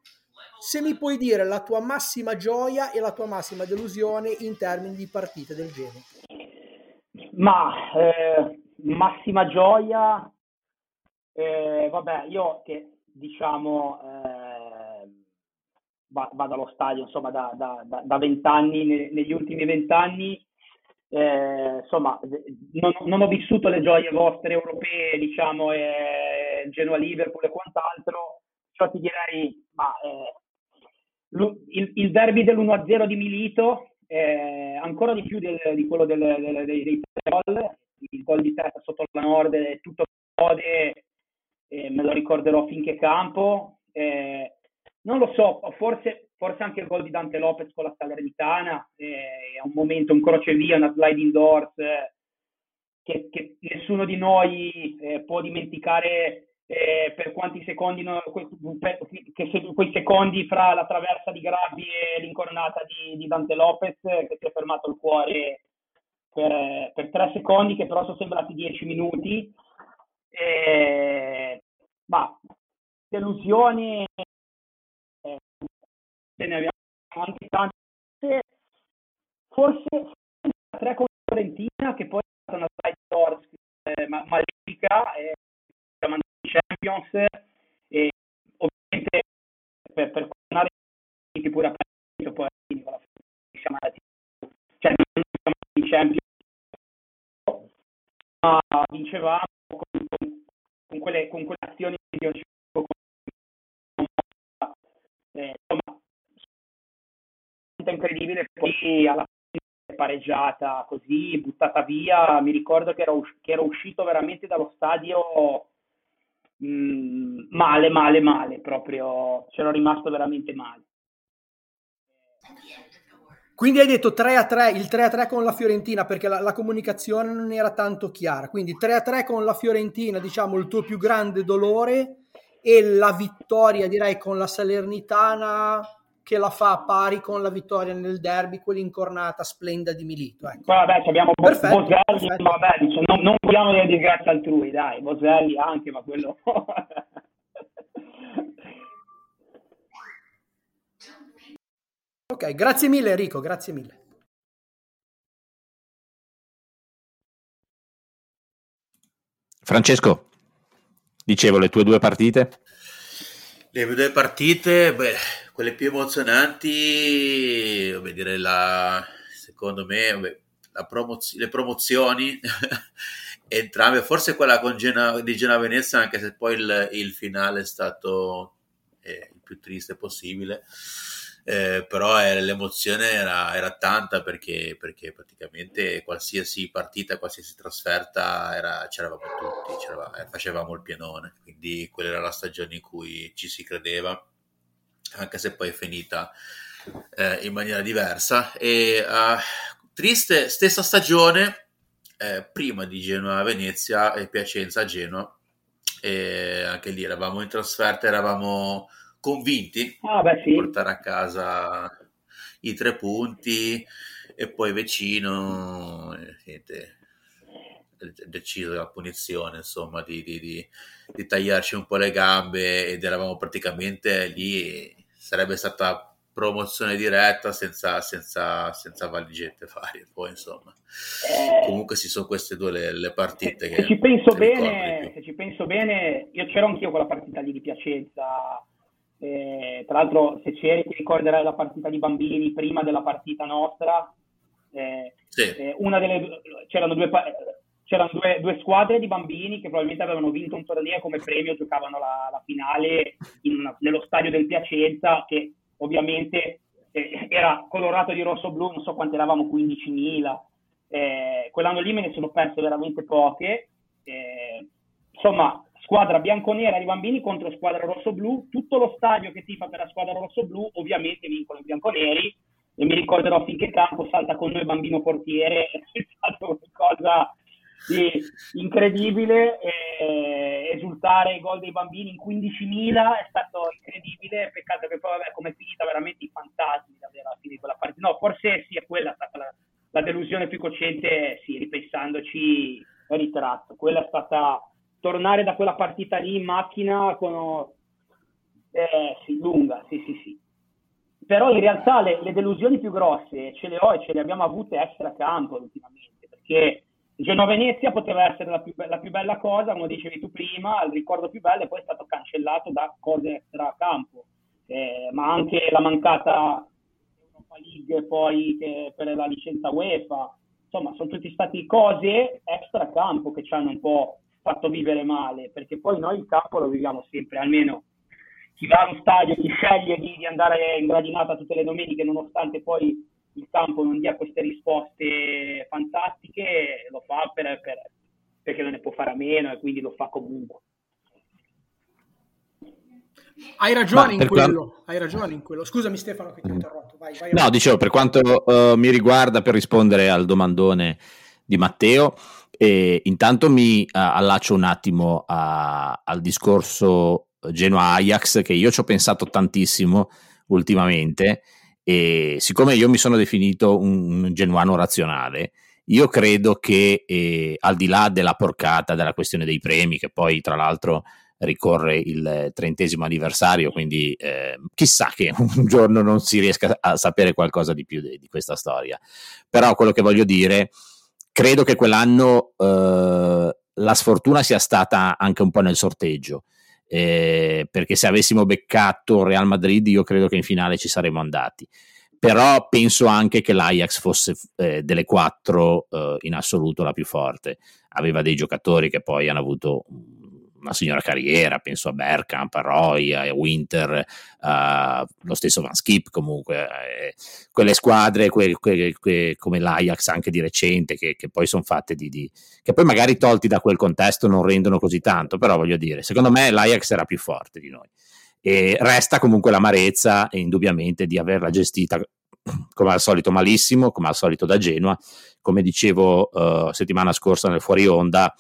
S3: se mi puoi dire la tua massima gioia e la tua massima delusione in termini di partite del genere.
S4: Ma eh, massima gioia, eh, vabbè, io che diciamo eh, vado allo stadio insomma da, da, da 20 anni, negli ultimi vent'anni, eh, insomma non, non, ho vissuto le gioie vostre europee, diciamo, eh, Genoa-Liverpool e quant'altro, ciò ti direi, ma eh, il, il, derby dell'1-0 di Milito, eh, ancora di più del, di quello del, del, dei, dei gol, il gol di testa sotto la Nord, tutto code, eh, me lo ricorderò finché campo. Eh, non lo so, forse, forse anche il gol di Dante Lopez con la Salernitana eh, è un momento, un crocevia, una sliding doors eh, che, che, nessuno di noi eh, può dimenticare eh, per quanti secondi, no, che se, quei secondi fra la traversa di Grabbi e l'incornata di, di Dante Lopez che si è fermato il cuore per, per tre secondi che però sono sembrati dieci minuti. Eh, ma delusioni ne abbiamo anche tante, forse tre con Fiorentina che poi è stata una side door eh, malefica, eh, siamo andati Champions e ovviamente per, per tornare che pure a partito poi siamo andati cioè siamo andati in Champions ma vincevamo con, con, con, quelle, con quelle azioni di eh, insomma incredibile, poi alla fine pareggiata così, buttata via. Mi ricordo che ero, che ero uscito veramente dallo stadio mh, mm, male, male, male, proprio c'ero rimasto veramente male.
S3: Quindi hai detto 3 a 3, il 3 a 3 con la Fiorentina perché la, la, comunicazione non era tanto chiara. Quindi 3 a 3 con la Fiorentina, diciamo il tuo più grande dolore e la vittoria direi con la Salernitana che la fa a pari con la vittoria nel derby, quell'incornata splendida di Milito. Ecco.
S4: vabbè, abbiamo perfetto, Boselli, perfetto. vabbè, diciamo, non, non vogliamo dire disgrazia altrui, dai, Boselli anche, ma quello...
S3: Ok, grazie mille Enrico, grazie mille.
S1: Francesco, dicevo le tue due partite?
S2: Le mie due partite, beh, quelle più emozionanti, come dire, la, secondo me, beh, promoz- le promozioni, entrambe, forse quella Gena- di Genoa Venezia, anche se poi il, il finale è stato eh, il più triste possibile eh, però eh, l'emozione era, era tanta perché, perché, praticamente qualsiasi partita, qualsiasi trasferta era, c'eravamo tutti, c'eravamo, facevamo il pienone, quindi quella era la stagione in cui ci si credeva, anche se poi è finita eh, in maniera diversa. E uh, triste, stessa stagione, eh, prima di Genoa a Venezia e Piacenza a Genoa, e anche lì eravamo in trasferta, eravamo convinti
S4: ah, beh, sì.
S2: portare a casa i tre punti e poi vicino niente, deciso la punizione insomma di, di, di, di, tagliarci un po' le gambe ed eravamo praticamente lì sarebbe stata promozione diretta senza, senza, senza valigette varie poi insomma eh, comunque si sono queste due le, le partite
S4: se,
S2: che
S4: se ci penso bene se ci penso bene io c'ero anch'io quella partita lì di Piacenza eh, tra l'altro, se c'eri, ti ricorderai la partita di bambini prima della partita nostra. Eh, sì. eh, delle, c'erano, due, c'erano due, due, squadre di bambini che probabilmente avevano vinto un torneo come premio, giocavano la, la finale una, nello stadio del Piacenza, che ovviamente eh, era colorato di rosso-blu, non so quanti eravamo, 15.000. Eh, quell'anno lì me ne sono perse veramente poche. Eh, insomma, squadra bianconera di bambini contro squadra rosso-blu, tutto lo stadio che tifa per la squadra rosso-blu ovviamente vincono i bianconeri e mi ricorderò finché campo salta con noi bambino portiere, è stato qualcosa di incredibile, e esultare i gol dei bambini in 15.000 è stato incredibile, peccato che poi vabbè, come è finita veramente i fantasmi davvero alla fine di quella partita, no forse sì è quella stata la, la delusione più cocente, sì ripensandoci è ritratto, quella è stata tornare da quella partita lì in macchina con... Eh, sì, lunga, sì, sì, sì. Però in realtà le, le, delusioni più grosse ce le ho e ce le abbiamo avute extra campo ultimamente, perché Genova-Venezia poteva essere la più, la più, bella cosa, come dicevi tu prima, il ricordo più bello e poi è stato cancellato da cose extra campo, eh, ma anche la mancata Europa League poi per la licenza UEFA, insomma sono tutti stati cose extra campo che ci hanno un po' fatto vivere male, perché poi noi il campo lo viviamo sempre, almeno chi va allo stadio, chi sceglie di, di andare in gradinata tutte le domeniche, nonostante poi il campo non dia queste risposte fantastiche, lo fa per, per, perché non ne può fare a meno e quindi lo fa comunque.
S3: Hai ragione, in quello, quanto... hai ragione in quello. Scusami Stefano che ti ho interrotto. Vai, vai
S1: no, dicevo, per quanto uh, mi riguarda, per rispondere al domandone di Matteo, e intanto mi uh, allaccio un attimo a, al discorso Genoa-Ajax che io ci ho pensato tantissimo ultimamente e siccome io mi sono definito un, un genuano razionale, io credo che eh, al di là della porcata della questione dei premi, che poi tra l'altro ricorre il trentesimo anniversario, quindi eh, chissà che un giorno non si riesca a sapere qualcosa di più di, di questa storia. Però quello che voglio dire credo che quell'anno eh, la sfortuna sia stata anche un po' nel sorteggio. Eh, perché se avessimo beccato Real Madrid io credo che in finale ci saremmo andati. Però penso anche che l'Ajax fosse eh, delle quattro eh, in assoluto la più forte. Aveva dei giocatori che poi hanno avuto una signora carriera, penso a Bergkamp, a Roy, a Winter, uh, lo stesso Van Skip comunque, eh, quelle squadre que, que, que, come l'Ajax anche di recente che, che poi sono fatte di, di, che poi magari tolti da quel contesto non rendono così tanto, però voglio dire, secondo me l'Ajax era più forte di noi. E resta comunque l'amarezza indubbiamente di averla gestita come al solito malissimo, come al solito da Genoa, come dicevo uh, settimana scorsa nel fuori onda,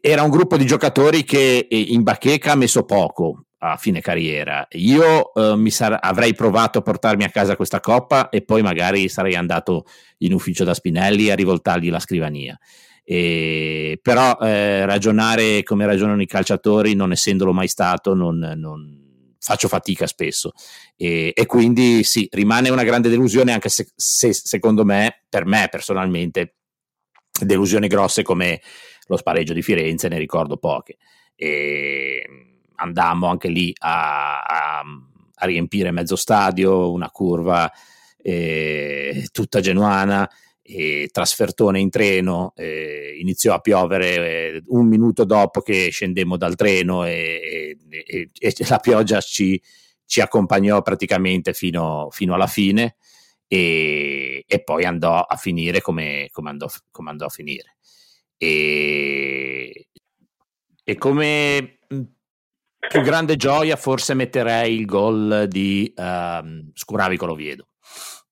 S1: era un gruppo di giocatori che in bacheca ha messo poco a fine carriera. Io eh, sar- avrei provato a portarmi a casa questa coppa e poi magari sarei andato in ufficio da Spinelli a rivoltargli la scrivania. E, però eh, ragionare come ragionano i calciatori, non essendolo mai stato, non, non, faccio fatica spesso e, e, quindi sì, rimane una grande delusione anche se, se secondo me, per me personalmente, delusioni grosse come lo spareggio di Firenze, ne ricordo poche. E andammo anche lì a, a, a riempire mezzo stadio, una curva eh, tutta genuana e trasfertone in treno, eh, iniziò a piovere eh, un minuto dopo che scendemmo dal treno e, e, e la pioggia ci, ci, accompagnò praticamente fino, fino alla fine e, e, poi andò a finire come, come, andò, come andò, a finire. E, e come più grande gioia forse metterei il gol di um, Scuravi Coloviedo.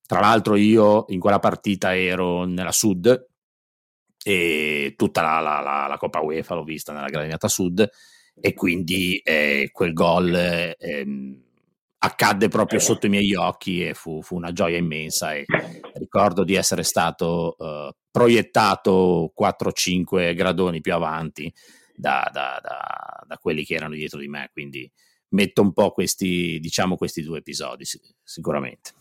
S1: Tra l'altro io in quella partita ero nella Sud e tutta la, la, la, la Coppa UEFA l'ho vista nella gradinata Sud e quindi eh, quel gol eh, accadde proprio sotto i miei occhi e fu, fu, una gioia immensa e ricordo di essere stato eh, proiettato 4-5 gradoni più avanti da, da, da, da, quelli che erano dietro di me quindi metto un po' questi diciamo questi due episodi sicuramente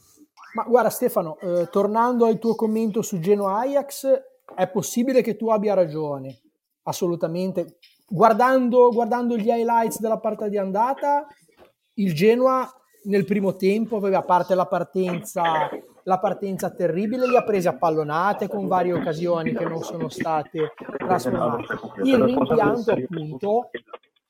S3: ma guarda Stefano, eh, tornando al tuo commento su Genoa Ajax, è possibile che tu abbia ragione, assolutamente. Guardando, guardando gli highlights della partita di andata, il Genoa nel primo tempo, a parte la partenza, la partenza terribile, li ha presi a pallonate con varie occasioni che non sono state trasformate. Il rimpianto appunto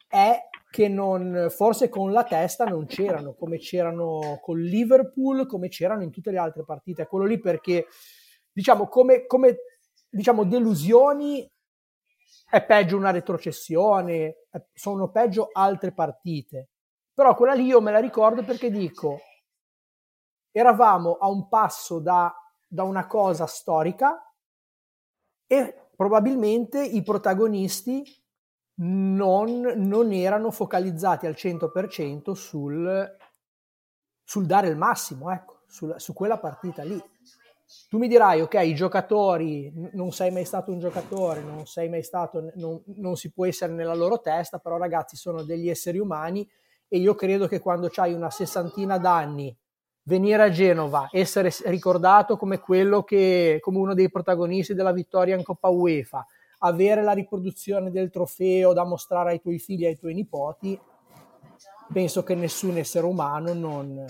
S3: è che non, forse con la testa non c'erano, come c'erano con Liverpool, come c'erano in tutte le altre partite. Quello lì perché, diciamo, come, come diciamo, delusioni è peggio una retrocessione, sono peggio altre partite. Però quella lì io me la ricordo perché dico, eravamo a un passo da, da una cosa storica e probabilmente i protagonisti non, non erano focalizzati al 100% sul, sul dare il massimo, ecco, sul, su quella partita lì. Tu mi dirai, ok, i giocatori, non sei mai stato un giocatore, non sei mai stato, non, non si può essere nella loro testa, però ragazzi sono degli esseri umani e io credo che quando hai una sessantina d'anni venire a Genova, essere ricordato come che, come uno dei protagonisti della vittoria in Coppa UEFA, avere la riproduzione del trofeo da mostrare ai tuoi figli e ai tuoi nipoti, penso che nessun essere umano non,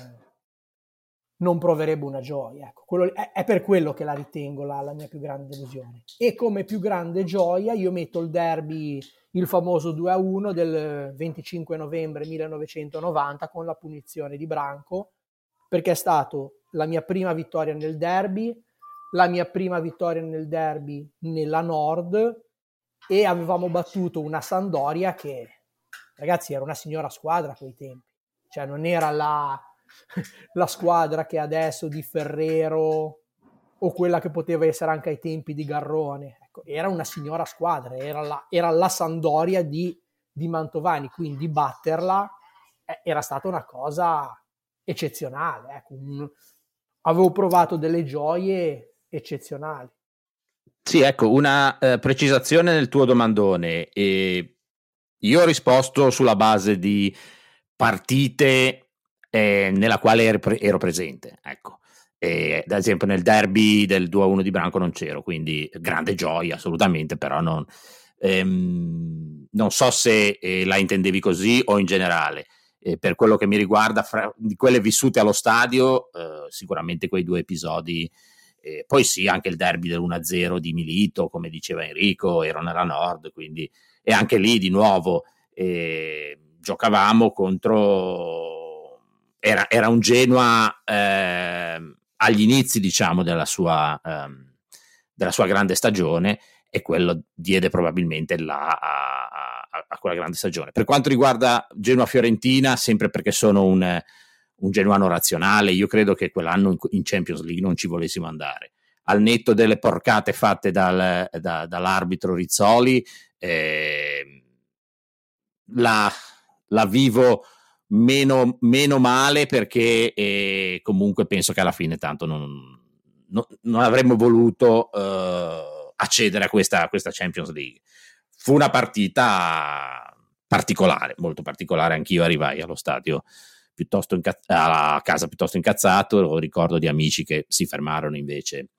S3: non proverebbe una gioia. Ecco, quello, è, è, per quello che la ritengo la, la, mia più grande delusione. E come più grande gioia io metto il derby, il famoso 2-1 del 25 novembre 1990 con la punizione di Branco, perché è stato la mia prima vittoria nel derby, la mia prima vittoria nel derby nella Nord e avevamo battuto una Sandoria che, ragazzi, era una signora squadra a quei tempi. Cioè non era la, la squadra che adesso di Ferrero o quella che poteva essere anche ai tempi di Garrone. Ecco, era una signora squadra, era la, era la Sandoria di, di, Mantovani, quindi batterla eh, era stata una cosa eccezionale. Ecco, un, avevo provato delle gioie eccezionali.
S1: Sì, ecco, una eh, precisazione nel tuo domandone. E io ho risposto sulla base di partite eh, nella quale ero, pre- ero presente, ecco. E, ad esempio nel derby del 2-1 di Branco non c'ero, quindi grande gioia assolutamente, però non, ehm, non so se eh, la intendevi così o in generale. Eh, per quello che mi riguarda, fra, di quelle vissute allo stadio, eh, sicuramente quei due episodi e poi sì, anche il derby dell'1-0 di Milito, come diceva Enrico, ero nella Nord, quindi e anche lì di nuovo eh, giocavamo contro era, era un Genoa eh, agli inizi, diciamo, della sua, eh, della sua grande stagione e quello diede probabilmente là a, a, a, quella grande stagione. Per quanto riguarda Genoa-Fiorentina, sempre perché sono un, un genuano razionale. Io credo che quell'anno in Champions League non ci volessimo andare. Al netto delle porcate fatte dal, da, dall'arbitro Rizzoli, eh, la, la, vivo meno, meno male perché eh, comunque penso che alla fine tanto non, non, non avremmo voluto eh, accedere a questa, a questa Champions League. Fu una partita particolare, molto particolare, anch'io arrivai allo stadio piuttosto incazz- a casa piuttosto incazzato, ricordo di amici che si fermarono invece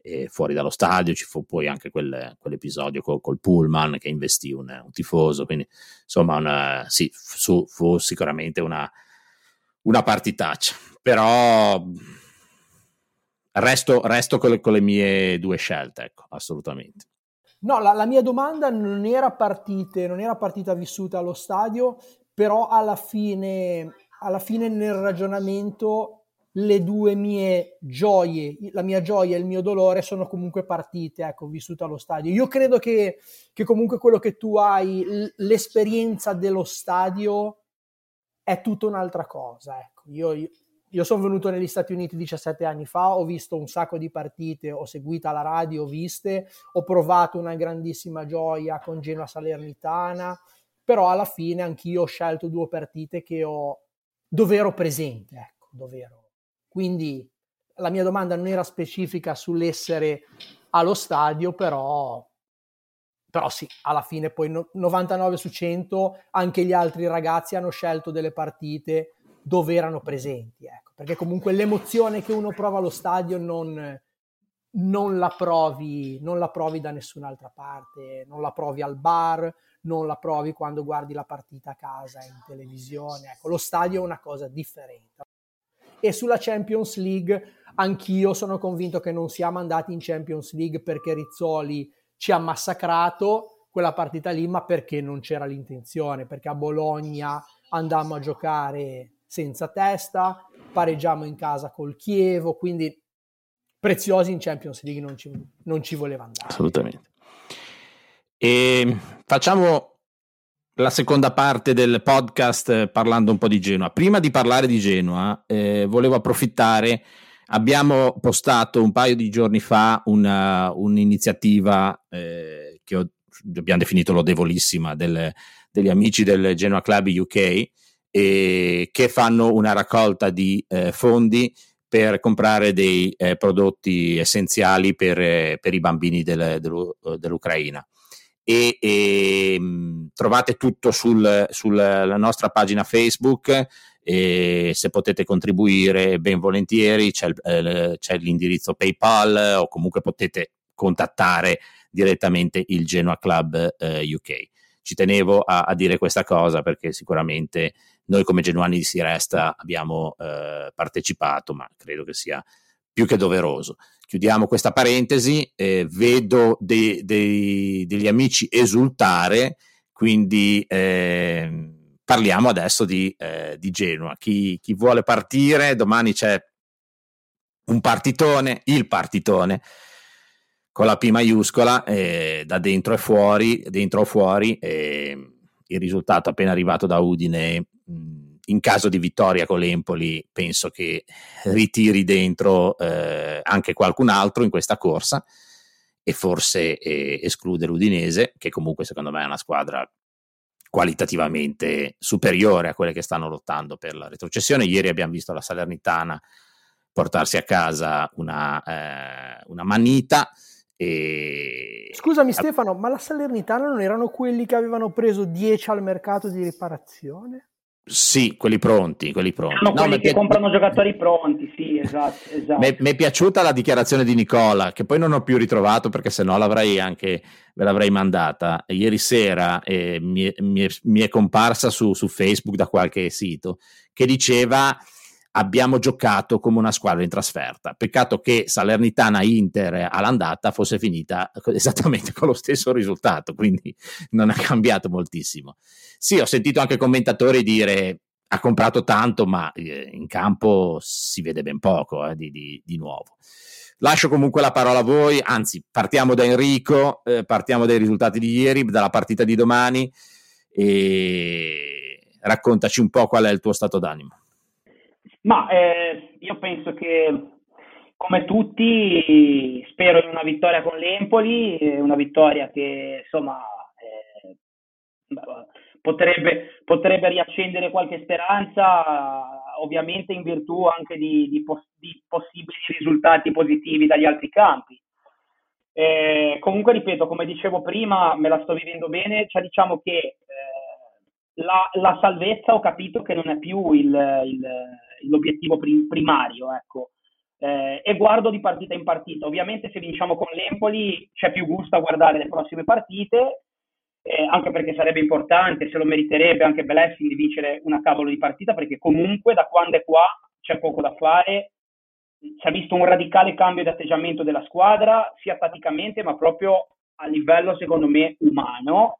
S1: eh, fuori dallo stadio, ci fu poi anche quel, quell'episodio col, col, Pullman che investì un, un tifoso, quindi insomma una, sì, fu, fu sicuramente una, una partitaccia, però resto, resto con, le, con le mie due scelte, ecco, assolutamente.
S3: No, la, la, mia domanda non era, partite, non era partita vissuta allo stadio, però alla fine, alla fine nel ragionamento le due mie gioie, la mia gioia e il mio dolore sono comunque partite, ecco, vissute allo stadio. Io credo che, che comunque quello che tu hai, l'esperienza dello stadio è tutta un'altra cosa, ecco. Io, io, io sono venuto negli Stati Uniti 17 anni fa, ho visto un sacco di partite, ho seguito la radio, ho viste, ho provato una grandissima gioia con Genoa Salernitana, però alla fine anch'io ho scelto due partite che ho, dove ero presente, ecco, dove ero. Quindi la mia domanda non era specifica sull'essere allo stadio, però, però sì, alla fine poi 99 su 100 anche gli altri ragazzi hanno scelto delle partite dove erano presenti, ecco, perché comunque l'emozione che uno prova allo stadio non, non, la provi, non la provi da nessun'altra parte, non la provi al bar, non la provi quando guardi la partita a casa in televisione, ecco, lo stadio è una cosa differente. E sulla Champions League anch'io sono convinto che non siamo andati in Champions League perché Rizzoli ci ha massacrato quella partita lì, ma perché non c'era l'intenzione, perché a Bologna andammo a giocare senza testa, pareggiamo in casa col Chievo, quindi preziosi in Champions League non ci, non ci voleva andare.
S1: Assolutamente. E facciamo la seconda parte del podcast eh, parlando un po' di Genoa. Prima di parlare di Genoa, eh, volevo approfittare. Abbiamo postato un paio di giorni fa una, un'iniziativa eh, che ho, abbiamo definito lodevolissima del, degli amici del Genoa Club UK e che fanno una raccolta di eh, fondi per comprare dei eh, prodotti essenziali per, eh, per i bambini del, dell'Ucraina e, e ehm, trovate tutto sul, sulla nostra pagina Facebook e se potete contribuire ben volentieri c'è, eh, c'è l'indirizzo PayPal o comunque potete contattare direttamente il Genoa Club eh, UK. Ci tenevo a, a, dire questa cosa perché sicuramente noi come genuani di Si Resta abbiamo eh, partecipato, ma credo che sia più che doveroso. Chiudiamo questa parentesi, eh, vedo dei, dei, degli amici esultare, quindi eh, parliamo adesso di, eh, di Genoa. Chi, chi, vuole partire, domani c'è un partitone, il partitone, con la P maiuscola, eh, da dentro e fuori, dentro o fuori, il risultato appena arrivato da Udine. In caso di vittoria con l'Empoli penso che ritiri dentro eh, anche qualcun altro in questa corsa e forse eh, esclude l'Udinese, che comunque secondo me è una squadra qualitativamente superiore a quelle che stanno lottando per la retrocessione. Ieri abbiamo visto la Salernitana portarsi a casa una, eh, una manita. E...
S3: Scusami Stefano, ma la Salernitana non erano quelli che avevano preso 10 al mercato di riparazione?
S1: Sì, quelli pronti, quelli pronti.
S4: Sono no, quelli che pi- comprano giocatori pronti, sì, esatto. esatto.
S1: Mi è piaciuta la dichiarazione di Nicola, che poi non ho più ritrovato perché se no l'avrei anche, ve l'avrei mandata. Ieri sera eh, mi, è, mi, è, mi, è, comparsa su, su Facebook da qualche sito, che diceva abbiamo giocato come una squadra in trasferta. Peccato che Salernitana-Inter all'andata fosse finita esattamente con lo stesso risultato, quindi non ha cambiato moltissimo. Sì, ho sentito anche commentatori dire ha comprato tanto, ma eh, in campo si vede ben poco eh, di, di, di, nuovo. Lascio comunque la parola a voi, anzi partiamo da Enrico, eh, partiamo dai risultati di ieri, dalla partita di domani e raccontaci un po' qual è il tuo stato d'animo.
S4: Ma eh, io penso che come tutti spero in una vittoria con l'Empoli, una vittoria che insomma eh, potrebbe, potrebbe, riaccendere qualche speranza, ovviamente in virtù anche di, di, pos- di possibili risultati positivi dagli altri campi. Eh, comunque ripeto, come dicevo prima, me la sto vivendo bene, cioè diciamo che eh, la, la, salvezza ho capito che non è più il, il, l'obiettivo prim- primario, ecco. Eh, e guardo di partita in partita. Ovviamente se vinciamo con l'Empoli c'è più gusto a guardare le prossime partite, eh, anche perché sarebbe importante, se lo meriterebbe anche Blessing di vincere una cavolo di partita, perché comunque da quando è qua c'è poco da fare. Si è visto un radicale cambio di atteggiamento della squadra, sia tatticamente, ma proprio a livello, secondo me, umano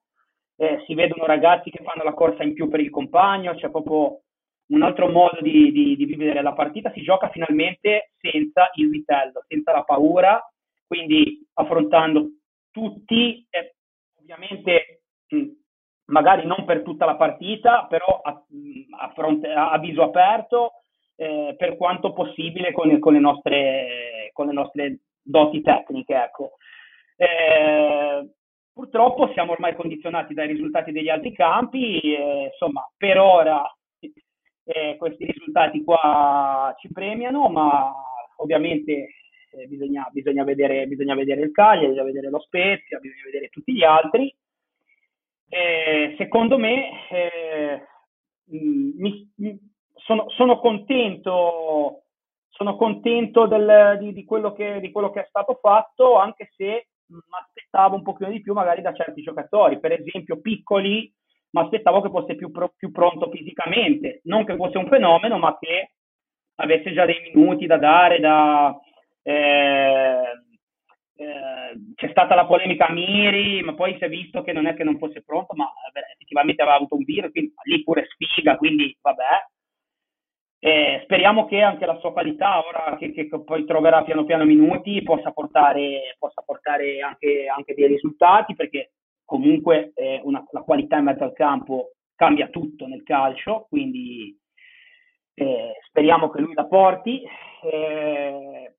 S4: eh, si vedono ragazzi che fanno la corsa in più per il compagno, c'è proprio un altro modo di, di, di vivere la partita, si gioca finalmente senza il vitello, senza la paura, quindi affrontando tutti, eh, ovviamente mh, magari non per tutta la partita, però a, a, fronte, a viso aperto, eh, per quanto possibile con, con, le nostre, con, le nostre, doti tecniche. Ecco. Eh, Purtroppo siamo ormai condizionati dai risultati degli altri campi, e, insomma, per ora eh, questi risultati qua ci premiano, ma ovviamente eh, bisogna, bisogna, vedere, bisogna, vedere, il Cagliari, bisogna vedere lo Spezia, bisogna vedere tutti gli altri. Eh, secondo me eh, mi, sono, sono, contento, sono contento del, di, di, quello che, di quello che è stato fatto, anche se mi aspettavo un pochino di più magari da certi giocatori, per esempio piccoli, mi aspettavo che fosse più, pro, più pronto fisicamente, non che fosse un fenomeno, ma che avesse già dei minuti da dare, da, eh, eh, c'è stata la polemica Miri, ma poi si è visto che non è che non fosse pronto, ma beh, effettivamente aveva avuto un virus, quindi lì pure sfiga, quindi vabbè. Eh, speriamo che anche la sua qualità, ora che, che, poi troverà piano piano minuti, possa portare, possa portare anche, anche, dei risultati, perché comunque eh, una, la qualità in mezzo al campo cambia tutto nel calcio, quindi eh, speriamo che lui la porti. Eh,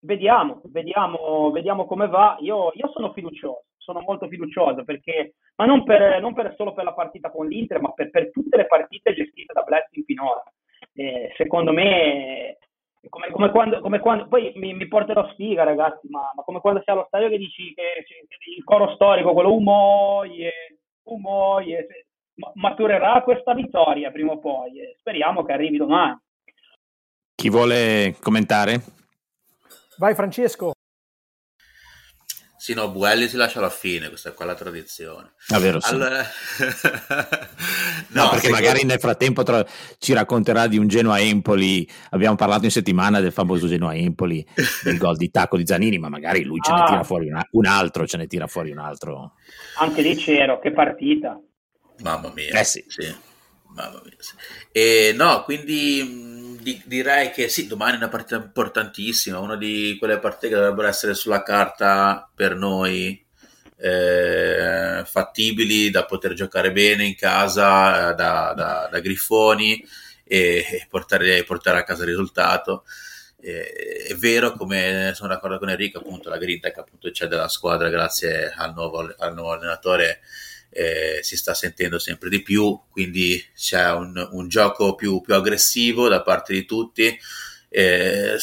S4: vediamo, vediamo, vediamo come va. Io, io, sono fiducioso, sono molto fiducioso, perché, ma non, per, non per solo per la partita con l'Inter, ma per, per tutte le partite gestite da Blessing finora eh, secondo me come, come, quando, come quando, poi mi, mi porterò sfiga ragazzi, ma, ma, come quando sei allo stadio che dici che, che il coro storico, quello umoie, umoie, maturerà questa vittoria prima o poi e speriamo che arrivi domani.
S1: Chi vuole commentare?
S3: Vai Francesco.
S2: Sì, no, Buelli si lascia alla fine, questa è qua la tradizione.
S1: Davvero ah, sì. Allora... no, no, perché secondo... magari nel frattempo tra... ci racconterà di un Genoa-Empoli, abbiamo parlato in settimana del famoso Genoa-Empoli, del gol di tacco di Zanini, ma magari lui ce ah. ne tira fuori una... un altro, ce ne tira fuori un altro.
S4: Anche lì c'ero, che partita.
S2: Mamma mia.
S1: Eh sì.
S2: sì. Mamma mia. Sì. E no, quindi di, direi che sì, domani è una partita importantissima, una di quelle partite che dovrebbero essere sulla carta per noi eh, fattibili da poter giocare bene in casa eh, da, da, da Griffoni e, e portare, portare, a casa il risultato. Eh, è vero, come sono d'accordo con Enrico, appunto la grinta che appunto c'è della squadra grazie al nuovo, al nuovo allenatore eh, si sta sentendo sempre di più, quindi c'è un, un gioco più, più, aggressivo da parte di tutti. Eh,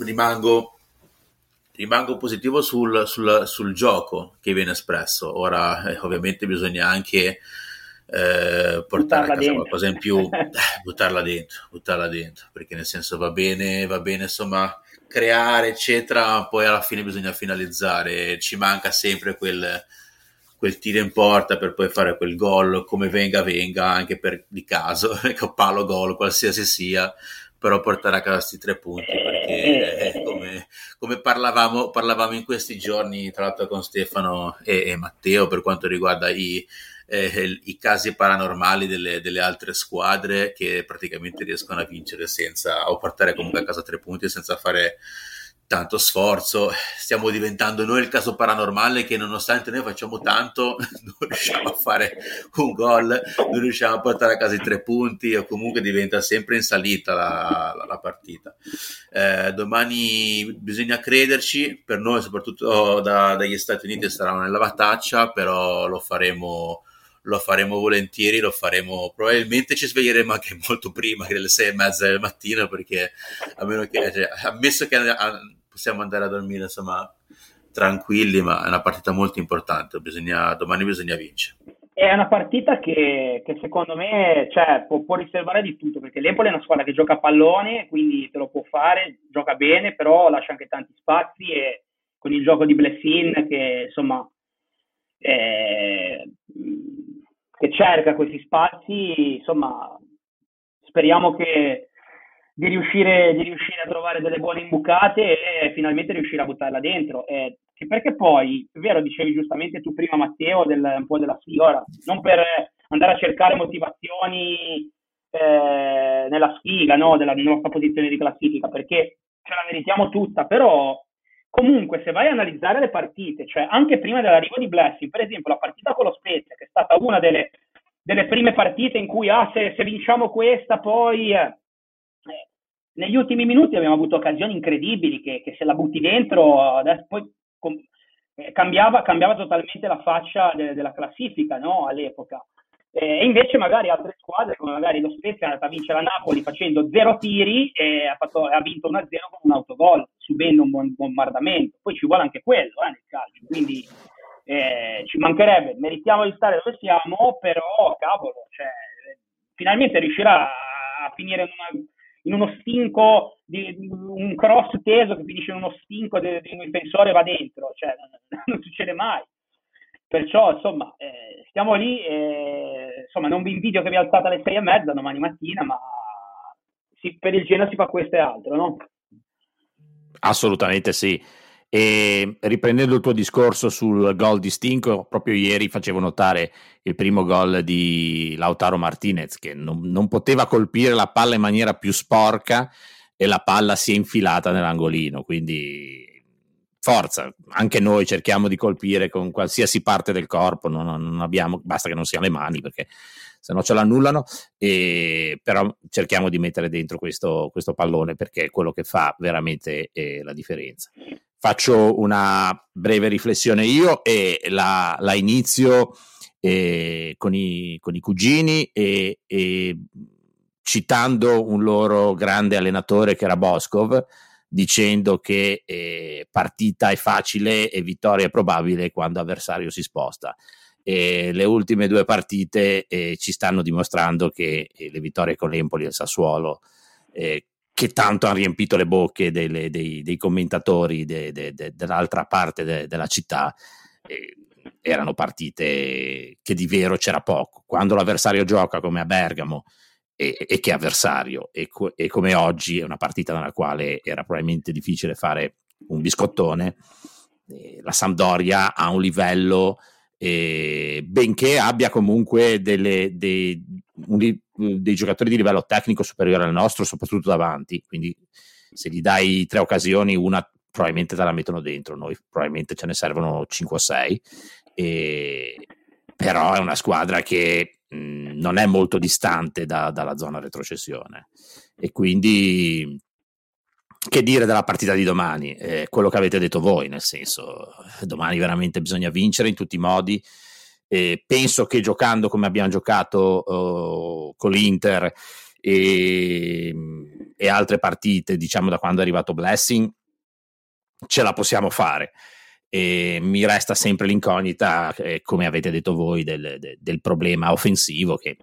S2: rimango, rimango, positivo sul, sul, sul, gioco che viene espresso. Ora, eh, ovviamente, bisogna anche eh, portare buttarla a casa dentro. qualcosa in più, eh, buttarla dentro, buttarla dentro, perché nel senso va bene, va bene, insomma, creare, eccetera, poi alla fine bisogna finalizzare. Ci manca sempre quel quel tiro in porta per poi fare quel gol come venga venga anche per di caso ecco palo gol qualsiasi sia però portare a casa questi tre punti perché eh, come, come parlavamo, parlavamo, in questi giorni tra l'altro con Stefano e, e Matteo per quanto riguarda i, eh, i casi paranormali delle, delle, altre squadre che praticamente riescono a vincere senza o portare comunque a casa tre punti senza fare tanto sforzo, stiamo diventando noi il caso paranormale che nonostante noi facciamo tanto non riusciamo a fare un gol, non riusciamo a portare a casa i tre punti o comunque diventa sempre in salita la, la, la partita. Eh, domani bisogna crederci, per noi soprattutto da, dagli Stati Uniti sarà una lavataccia, però lo faremo lo faremo volentieri, lo faremo probabilmente ci sveglieremo anche molto prima che alle sei e mezza del mattino perché a meno che cioè, ammesso che possiamo andare a dormire insomma tranquilli, ma è una partita molto importante. Bisogna, domani bisogna vincere.
S4: è una partita che, che secondo me cioè, può, può, riservare di tutto, perché l'Empoli è una squadra che gioca a pallone, quindi te lo può fare, gioca bene, però lascia anche tanti spazi e con il gioco di Blessin che insomma eh, che cerca questi spazi, insomma speriamo che di riuscire, di riuscire a trovare delle buone imbucate e finalmente riuscire a buttarla dentro. Eh, perché poi, è vero, dicevi giustamente tu prima Matteo, del, un po' della sfiga, non per andare a cercare motivazioni eh, nella sfiga, no? della nostra posizione di classifica, perché ce la meritiamo tutta, però comunque se vai a analizzare le partite, cioè anche prima dell'arrivo di Blessing, per esempio la partita con lo Spezia, che è stata una delle, delle prime partite in cui ah, se, se vinciamo questa poi... Eh, negli ultimi minuti abbiamo avuto occasioni incredibili che, che se la butti dentro adesso poi com, eh, cambiava, cambiava, totalmente la faccia de, della classifica no? all'epoca. Eh, invece magari altre squadre, come magari lo Spezia, è andata a vincere la Napoli facendo zero tiri e ha, fatto, ha vinto 1-0 con un autogol, subendo un bombardamento. Poi ci vuole anche quello eh, nel calcio, quindi eh, ci mancherebbe, meritiamo di stare dove siamo, però cavolo, cioè, finalmente riuscirà a finire in una in uno stinco di, un cross teso che finisce in uno stinco di, di un difensore e va dentro, cioè non, non succede mai. Perciò, insomma, eh, stiamo lì, e, insomma, non vi invidio che vi alzate alle sei e mezza domani mattina, ma si, per il Genoa si fa questo e altro, no?
S1: Assolutamente sì. E riprendendo il tuo discorso sul gol di Stinco, proprio ieri facevo notare il primo gol di Lautaro Martinez che non, non, poteva colpire la palla in maniera più sporca e la palla si è infilata nell'angolino. Quindi forza, anche noi cerchiamo di colpire con qualsiasi parte del corpo, non, non abbiamo, basta che non siano le mani perché se no ce l'annullano, e, però cerchiamo di mettere dentro questo, questo pallone perché è quello che fa veramente eh, la differenza. Faccio una breve riflessione io e la, la inizio eh, con, i, con, i, cugini e, e, citando un loro grande allenatore che era Boscov dicendo che eh, partita è facile e vittoria è probabile quando avversario si sposta. E le ultime due partite eh, ci stanno dimostrando che eh, le vittorie con l'Empoli e il Sassuolo eh, che tanto hanno riempito le bocche delle, dei, dei, commentatori de, de, de, dell'altra parte della città. Eh, erano partite che di vero c'era poco. Quando l'avversario gioca come a Bergamo, e, e che avversario, e, e, come oggi è una partita nella quale era probabilmente difficile fare un biscottone, eh, la Sampdoria ha un livello, eh, benché abbia comunque delle, dei, un, dei giocatori di livello tecnico superiore al nostro, soprattutto davanti, quindi se gli dai tre occasioni, una probabilmente te la mettono dentro, noi probabilmente ce ne servono 5 o 6, e... però è una squadra che non è molto distante da, dalla zona retrocessione e quindi che dire della partita di domani? Eh, quello che avete detto voi, nel senso, domani veramente bisogna vincere in tutti i modi eh, penso che giocando come abbiamo giocato uh, con l'Inter e, e, altre partite, diciamo da quando è arrivato Blessing, ce la possiamo fare. E mi resta sempre l'incognita, eh, come avete detto voi, del, del, problema offensivo che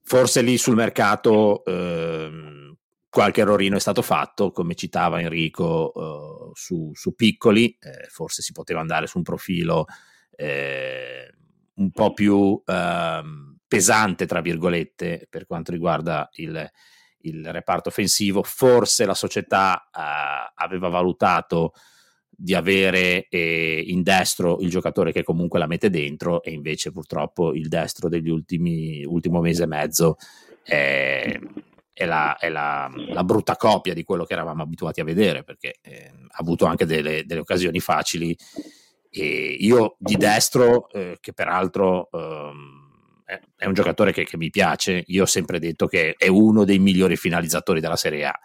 S1: forse lì sul mercato eh, qualche errorino è stato fatto, come citava Enrico uh, su, su, Piccoli, eh, forse si poteva andare su un profilo eh, un po' più eh, pesante, tra virgolette, per quanto riguarda il, il reparto offensivo. Forse la società eh, aveva valutato di avere eh, in destro il giocatore che comunque la mette dentro e invece purtroppo il destro degli ultimi mese e mezzo è, è, la, è la, la, brutta copia di quello che eravamo abituati a vedere perché eh, ha avuto anche delle, delle occasioni facili e io di destro, eh, che peraltro ehm, è, è, un giocatore che, che, mi piace, io ho sempre detto che è uno dei migliori finalizzatori della Serie A.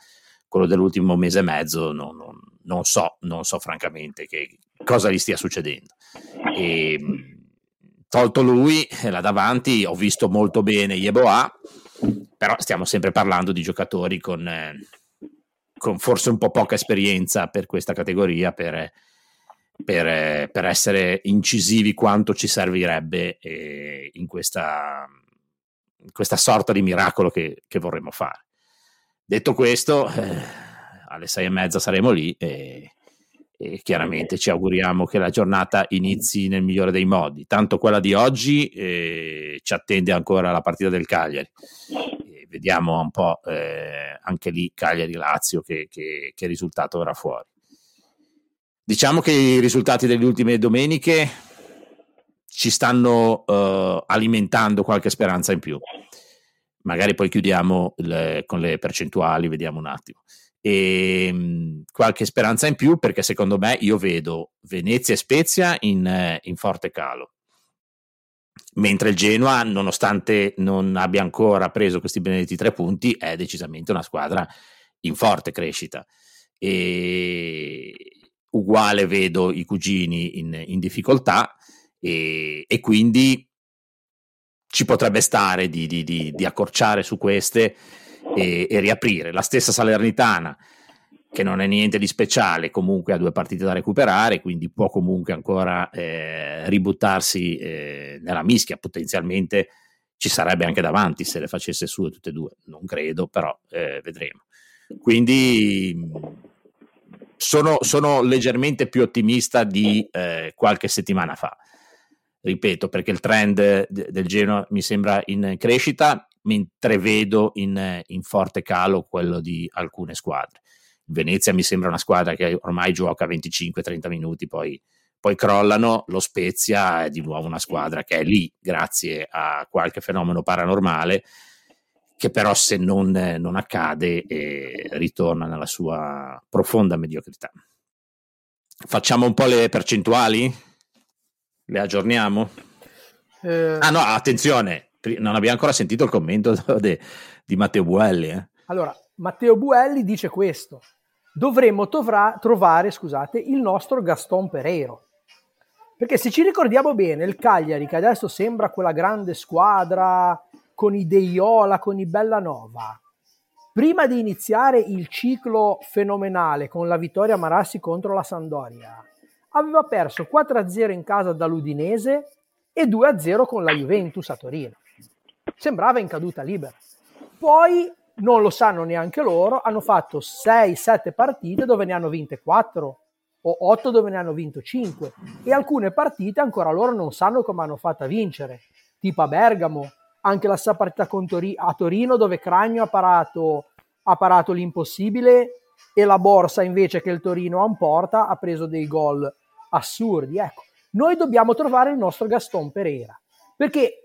S1: Quello dell'ultimo mese e mezzo non, non, non so, non so francamente che, cosa gli stia succedendo. E, tolto lui, là davanti ho visto molto bene Yeboah, però stiamo sempre parlando di giocatori con, eh, con forse un po' poca esperienza per questa categoria, per per, per essere incisivi quanto ci servirebbe eh, in, questa, in, questa, sorta di miracolo che, che vorremmo fare. Detto questo, eh, alle sei e mezza saremo lì e, e, chiaramente ci auguriamo che la giornata inizi nel migliore dei modi. Tanto quella di oggi eh, ci attende ancora la partita del Cagliari. E vediamo un po' eh, anche lì Cagliari-Lazio che, che, che risultato verrà fuori. Diciamo che i risultati delle ultime domeniche ci stanno uh, alimentando qualche speranza in più. Magari poi chiudiamo le, con le percentuali, vediamo un attimo. E, um, qualche speranza in più perché secondo me io vedo Venezia e Spezia in, in forte calo. Mentre il Genoa, nonostante non abbia ancora preso questi benedetti tre punti, è decisamente una squadra in forte crescita. E uguale vedo i cugini in, in difficoltà e, e, quindi ci potrebbe stare di, di, di, di accorciare su queste e, e, riaprire. La stessa Salernitana, che non è niente di speciale, comunque ha due partite da recuperare, quindi può comunque ancora eh, ributtarsi eh, nella mischia, potenzialmente ci sarebbe anche davanti se le facesse su tutte e due, non credo, però eh, vedremo. Quindi sono, sono leggermente più ottimista di eh, qualche settimana fa. Ripeto, perché il trend de- del Genoa mi sembra in crescita, mentre vedo in, in forte calo quello di alcune squadre. Venezia mi sembra una squadra che ormai gioca 25-30 minuti, poi, poi crollano. Lo Spezia è di nuovo una squadra che è lì grazie a qualche fenomeno paranormale che però se non, non accade eh, ritorna nella sua profonda mediocrità. Facciamo un po' le percentuali? Le aggiorniamo? Eh... Ah no, attenzione, non abbiamo ancora sentito il commento de, di Matteo Buelli. Eh.
S3: Allora, Matteo Buelli dice questo. Dovremmo tovra- trovare scusate, il nostro Gaston Pereiro. Perché se ci ricordiamo bene, il Cagliari, che adesso sembra quella grande squadra con i Deiola, con i Bellanova, prima di iniziare il ciclo fenomenale con la vittoria Marassi contro la Sandoria, aveva perso 4-0 in casa dall'Udinese e 2-0 con la Juventus a Torino. Sembrava in caduta libera. Poi non lo sanno neanche loro, hanno fatto 6-7 partite dove ne hanno vinte 4 o 8 dove ne hanno vinto 5 e alcune partite ancora loro non sanno come hanno fatto a vincere, tipo a Bergamo, anche la sua partita Tori- a Torino dove Cragno ha parato, ha parato l'impossibile e la Borsa invece che il Torino ha un porta ha preso dei gol assurdi. Ecco, noi dobbiamo trovare il nostro Gaston Pereira perché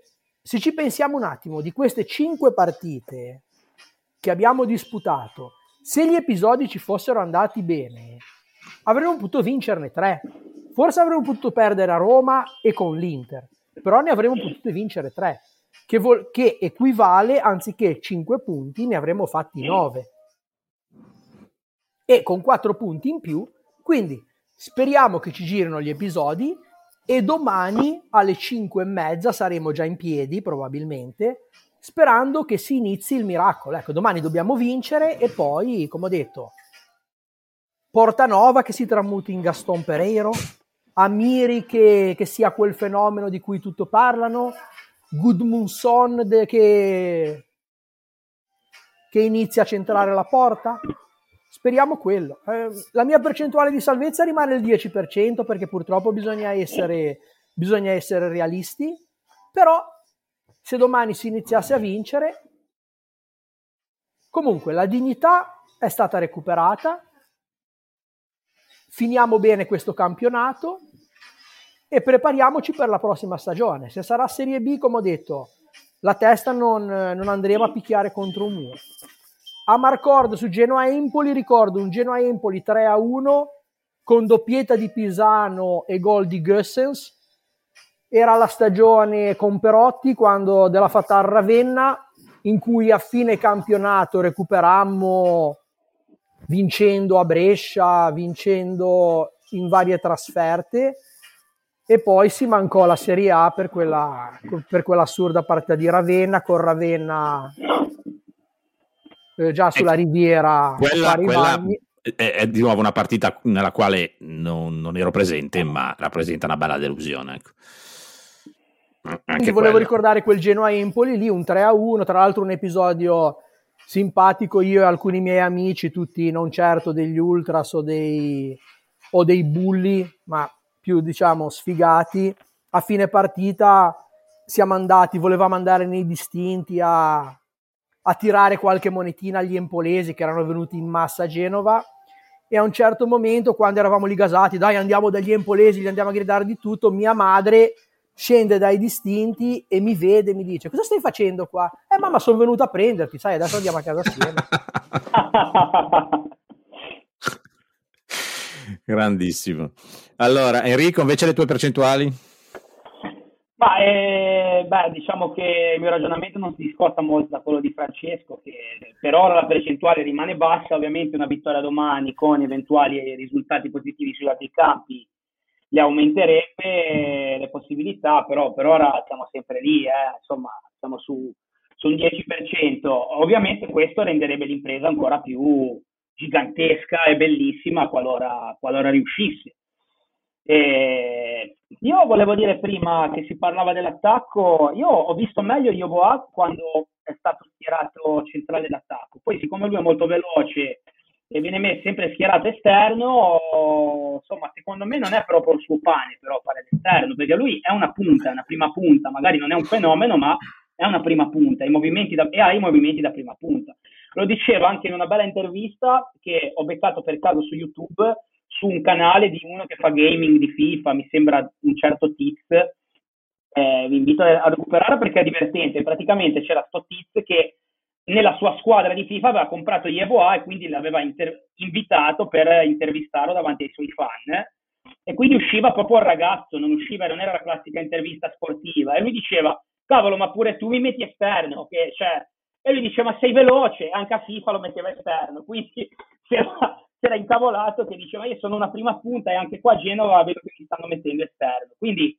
S3: se ci pensiamo un attimo di queste cinque partite che abbiamo disputato, se gli episodi ci fossero andati bene, avremmo potuto vincerne tre. Forse avremmo potuto perdere a Roma e con l'Inter, però ne avremmo potuto vincere tre che, vol- che equivale anziché 5 punti ne avremmo fatti 9 e con 4 punti in più quindi speriamo che ci girino gli episodi e domani alle 5 e mezza saremo già in piedi probabilmente sperando che si inizi il miracolo ecco domani dobbiamo vincere e poi come ho detto Portanova che si tramuti in Gaston Pereiro Amiri che, che sia quel fenomeno di cui tutto parlano Gudmundsson che, che inizia a centrare la porta? Speriamo quello. Eh, la mia percentuale di salvezza rimane il 10% perché purtroppo bisogna essere, bisogna essere realisti, però se domani si iniziasse a vincere, comunque la dignità è stata recuperata, finiamo bene questo campionato e prepariamoci per la prossima stagione. Se sarà Serie B, come ho detto, la testa non, non andremo a picchiare contro un muro. A Marcord su Genoa Empoli ricordo un Genoa Empoli 3 a 1 con doppietta di Pisano e gol di Gossens. Era la stagione con Perotti quando della Fatar Ravenna in cui a fine campionato recuperammo vincendo a Brescia, vincendo in varie trasferte e poi si mancò la Serie A per, quella, per quell'assurda partita di Ravenna con Ravenna eh, già sulla ecco, riviera
S1: quella, quella è, è, di nuovo una partita nella quale non, non, ero presente, ma rappresenta una bella delusione. Ecco.
S3: Anche Quindi volevo quello. ricordare quel Genoa-Empoli lì, un 3-1, tra l'altro un episodio simpatico, io e alcuni miei amici, tutti non certo degli ultras o dei, o dei bulli, ma più diciamo sfigati, a fine partita siamo andati, volevamo andare nei distinti a, a tirare qualche monetina agli empolesi che erano venuti in massa a Genova e a un certo momento quando eravamo lì gasati, dai andiamo dagli empolesi, gli andiamo a gridare di tutto, mia madre scende dai distinti e mi vede e mi dice cosa stai facendo qua? Eh mamma sono venuto a prenderti, sai adesso andiamo a casa assieme.
S1: Grandissimo. Allora Enrico invece le tue percentuali?
S4: Ma eh, beh, diciamo che il mio ragionamento non si discosta molto da quello di Francesco, che per ora la percentuale rimane bassa, ovviamente una vittoria domani con eventuali risultati positivi sugli altri campi le aumenterebbe le possibilità, però per ora siamo sempre lì, eh, insomma, siamo su, su un 10%. Ovviamente questo renderebbe l'impresa ancora più gigantesca e bellissima qualora, qualora riuscisse. E io volevo dire prima che si parlava dell'attacco, io ho visto meglio Yoboa quando è stato schierato centrale d'attacco, poi siccome lui è molto veloce e viene messo sempre schierato esterno, insomma, secondo me non è proprio il suo pane però fare l'esterno, perché lui è una punta, è una prima punta, magari non è un fenomeno, ma è una prima punta. Da, e ha i movimenti da prima punta. Lo diceva anche in una bella intervista che ho beccato per caso su YouTube su un canale di uno che fa gaming di FIFA, mi sembra un certo Tiz. Eh, vi invito a recuperare perché è divertente. Praticamente c'era sto Tiz che nella sua squadra di FIFA aveva comprato Yevoa e quindi l'aveva inter- invitato per intervistarlo davanti ai suoi fan. E quindi usciva proprio al ragazzo, non usciva, non era la classica intervista sportiva. E lui diceva, cavolo, ma pure tu mi metti esterno, che, cioè, e lui diceva, sei veloce, anche a FIFA lo metteva esterno. Quindi si era, incavolato che diceva, io sono una prima punta e anche qua a Genova vedo che mi stanno mettendo esterno. Quindi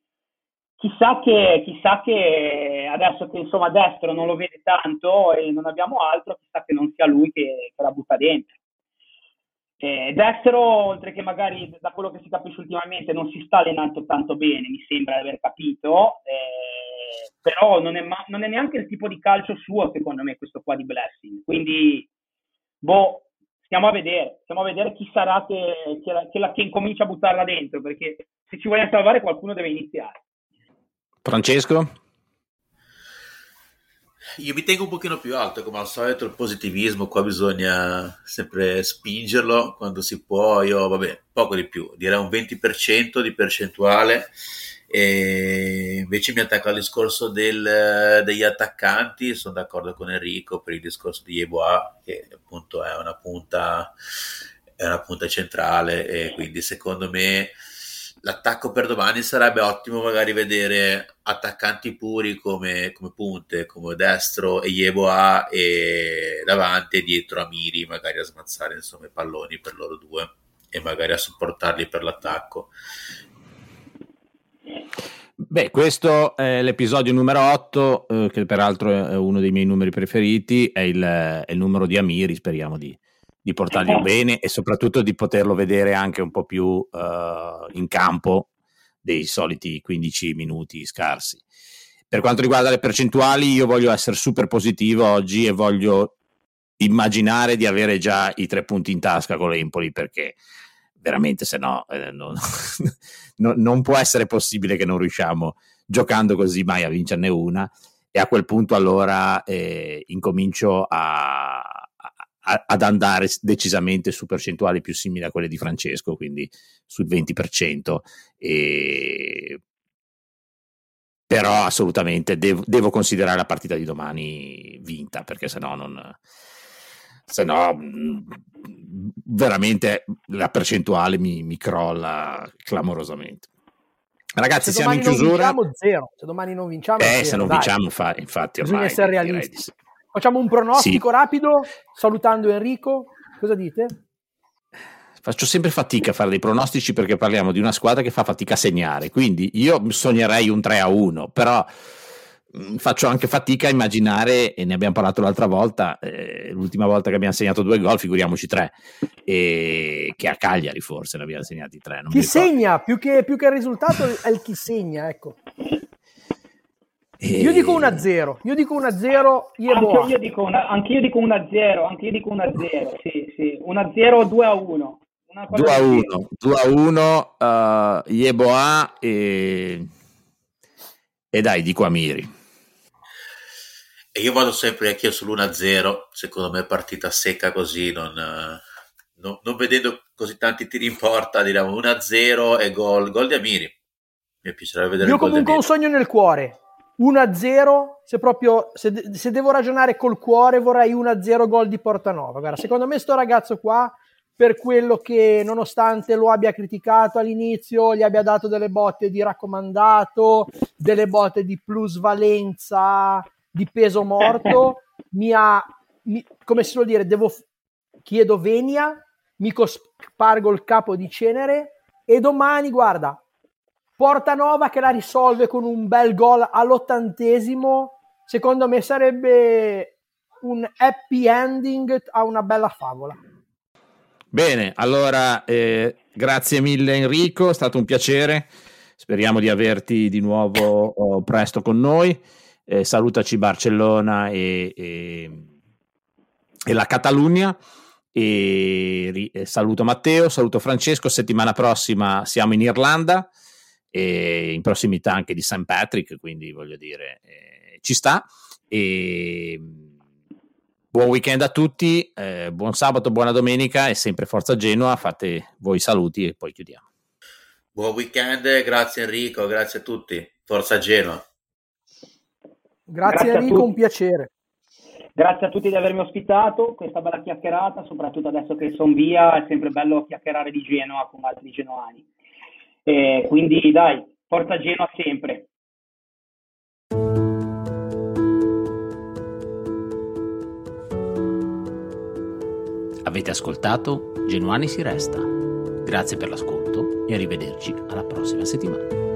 S4: chissà che, chissà che adesso che insomma destro non lo vede tanto e non abbiamo altro, chissà che non sia lui che, che la butta dentro. Eh, destro, oltre che magari da quello che si capisce ultimamente, non si sta allenando tanto bene, mi sembra di aver capito, eh, però non è, ma- non è, neanche il tipo di calcio suo, secondo me, questo qua di Blessing. Quindi, boh, stiamo a vedere, stiamo a vedere chi sarà che, che, la, che, la, che incomincia a buttarla dentro, perché se ci vogliamo salvare qualcuno deve iniziare.
S1: Francesco?
S2: Io mi tengo un pochino più alto, come al solito il positivismo qua bisogna sempre spingerlo quando si può, io vabbè, poco di più, direi un 20% di percentuale e invece mi attacco al discorso del, degli attaccanti, sono d'accordo con Enrico per il discorso di Yeboah, che appunto è una punta, è una punta centrale e quindi secondo me l'attacco per domani sarebbe ottimo magari vedere attaccanti puri come, come punte, come destro e Yeboah e davanti e dietro Amiri, magari a smazzare insomma i palloni per loro due e magari a supportarli per l'attacco.
S1: Beh, questo è l'episodio numero 8, eh, che peraltro è uno dei miei numeri preferiti, è il, è il numero di Amiri, speriamo di, di portarlo eh. bene e soprattutto di poterlo vedere anche un po' più uh, in campo dei soliti 15 minuti scarsi. Per quanto riguarda le percentuali, io voglio essere super positivo oggi e voglio immaginare di avere già i tre punti in tasca con l'Empoli perché veramente se no eh, non, no, non può essere possibile che non riusciamo giocando così mai a vincerne una e a quel punto allora eh, incomincio a, ad andare decisamente su percentuali più simili a quelle di Francesco, quindi sul 20%. E... Però assolutamente devo, devo, considerare la partita di domani vinta, perché se no non... Se no, veramente la percentuale mi, mi crolla clamorosamente. Ragazzi, se siamo in chiusura.
S3: Zero. Se domani non vinciamo,
S1: eh, zero, se non dai. vinciamo, fa, infatti,
S3: ormai bisogna essere realisti. Facciamo un pronostico sì. rapido, salutando Enrico. Cosa dite?
S1: Faccio sempre fatica a fare dei pronostici perché parliamo di una squadra che fa fatica a segnare, quindi io sognerei un 3 a 1, però mm, faccio anche fatica a immaginare, e ne abbiamo parlato l'altra volta, eh, l'ultima volta che abbiamo segnato due gol, figuriamoci tre, e che a Cagliari forse ne abbiamo segnati tre.
S3: chi segna, più che, più che il risultato è il chi segna, ecco. E... Io dico 1-0, io dico 1-0, io
S4: anche, io dico una, anche io dico 1-0, anche io dico 1-0, sì, sì, 1-0 2-1.
S1: 2 a 1, 2 a 1, uh, Yeboah e... e dai, dico Amiri.
S2: E io vado sempre anch'io sull'1-0, secondo me partita secca così, non, non, non vedendo così tanti tiri in porta, diciamo 1-0 e gol, gol di Amiri. Mi piacerebbe vedere
S3: Io comunque ho un sogno nel cuore, 1-0, se proprio se, se, devo ragionare col cuore vorrei 1-0 gol di Portanova. Guarda, secondo me sto ragazzo qua per quello che nonostante lo abbia criticato all'inizio, gli abbia dato delle botte di raccomandato, delle botte di plusvalenza, di peso morto, mi ha, mi, come si vuol dire, devo, chiedo venia, mi cospargo il capo di cenere e domani, guarda, Portanova che la risolve con un bel gol all'ottantesimo, secondo me sarebbe un happy ending a una bella favola.
S1: Bene, allora eh, grazie mille Enrico, è stato un piacere. Speriamo di averti di nuovo oh, presto con noi. Eh, salutaci Barcellona e, e, e la Catalogna. E, e, saluto Matteo, saluto Francesco. Settimana prossima siamo in Irlanda, e in prossimità anche di St. Patrick, quindi voglio dire, eh, ci sta. E Buon weekend a tutti, eh, buon sabato, buona domenica e sempre Forza Genoa. Fate voi saluti e poi chiudiamo.
S2: Buon weekend, grazie Enrico, grazie a tutti. Forza Genoa.
S3: Grazie, grazie Enrico, un piacere.
S4: Grazie a tutti di avermi ospitato, questa bella chiacchierata, soprattutto adesso che sono via, è sempre bello chiacchierare di Genoa con altri genoani. Eh, quindi dai, Forza Genoa sempre.
S1: Avete ascoltato Genuani si resta. Grazie per l'ascolto e arrivederci alla prossima settimana.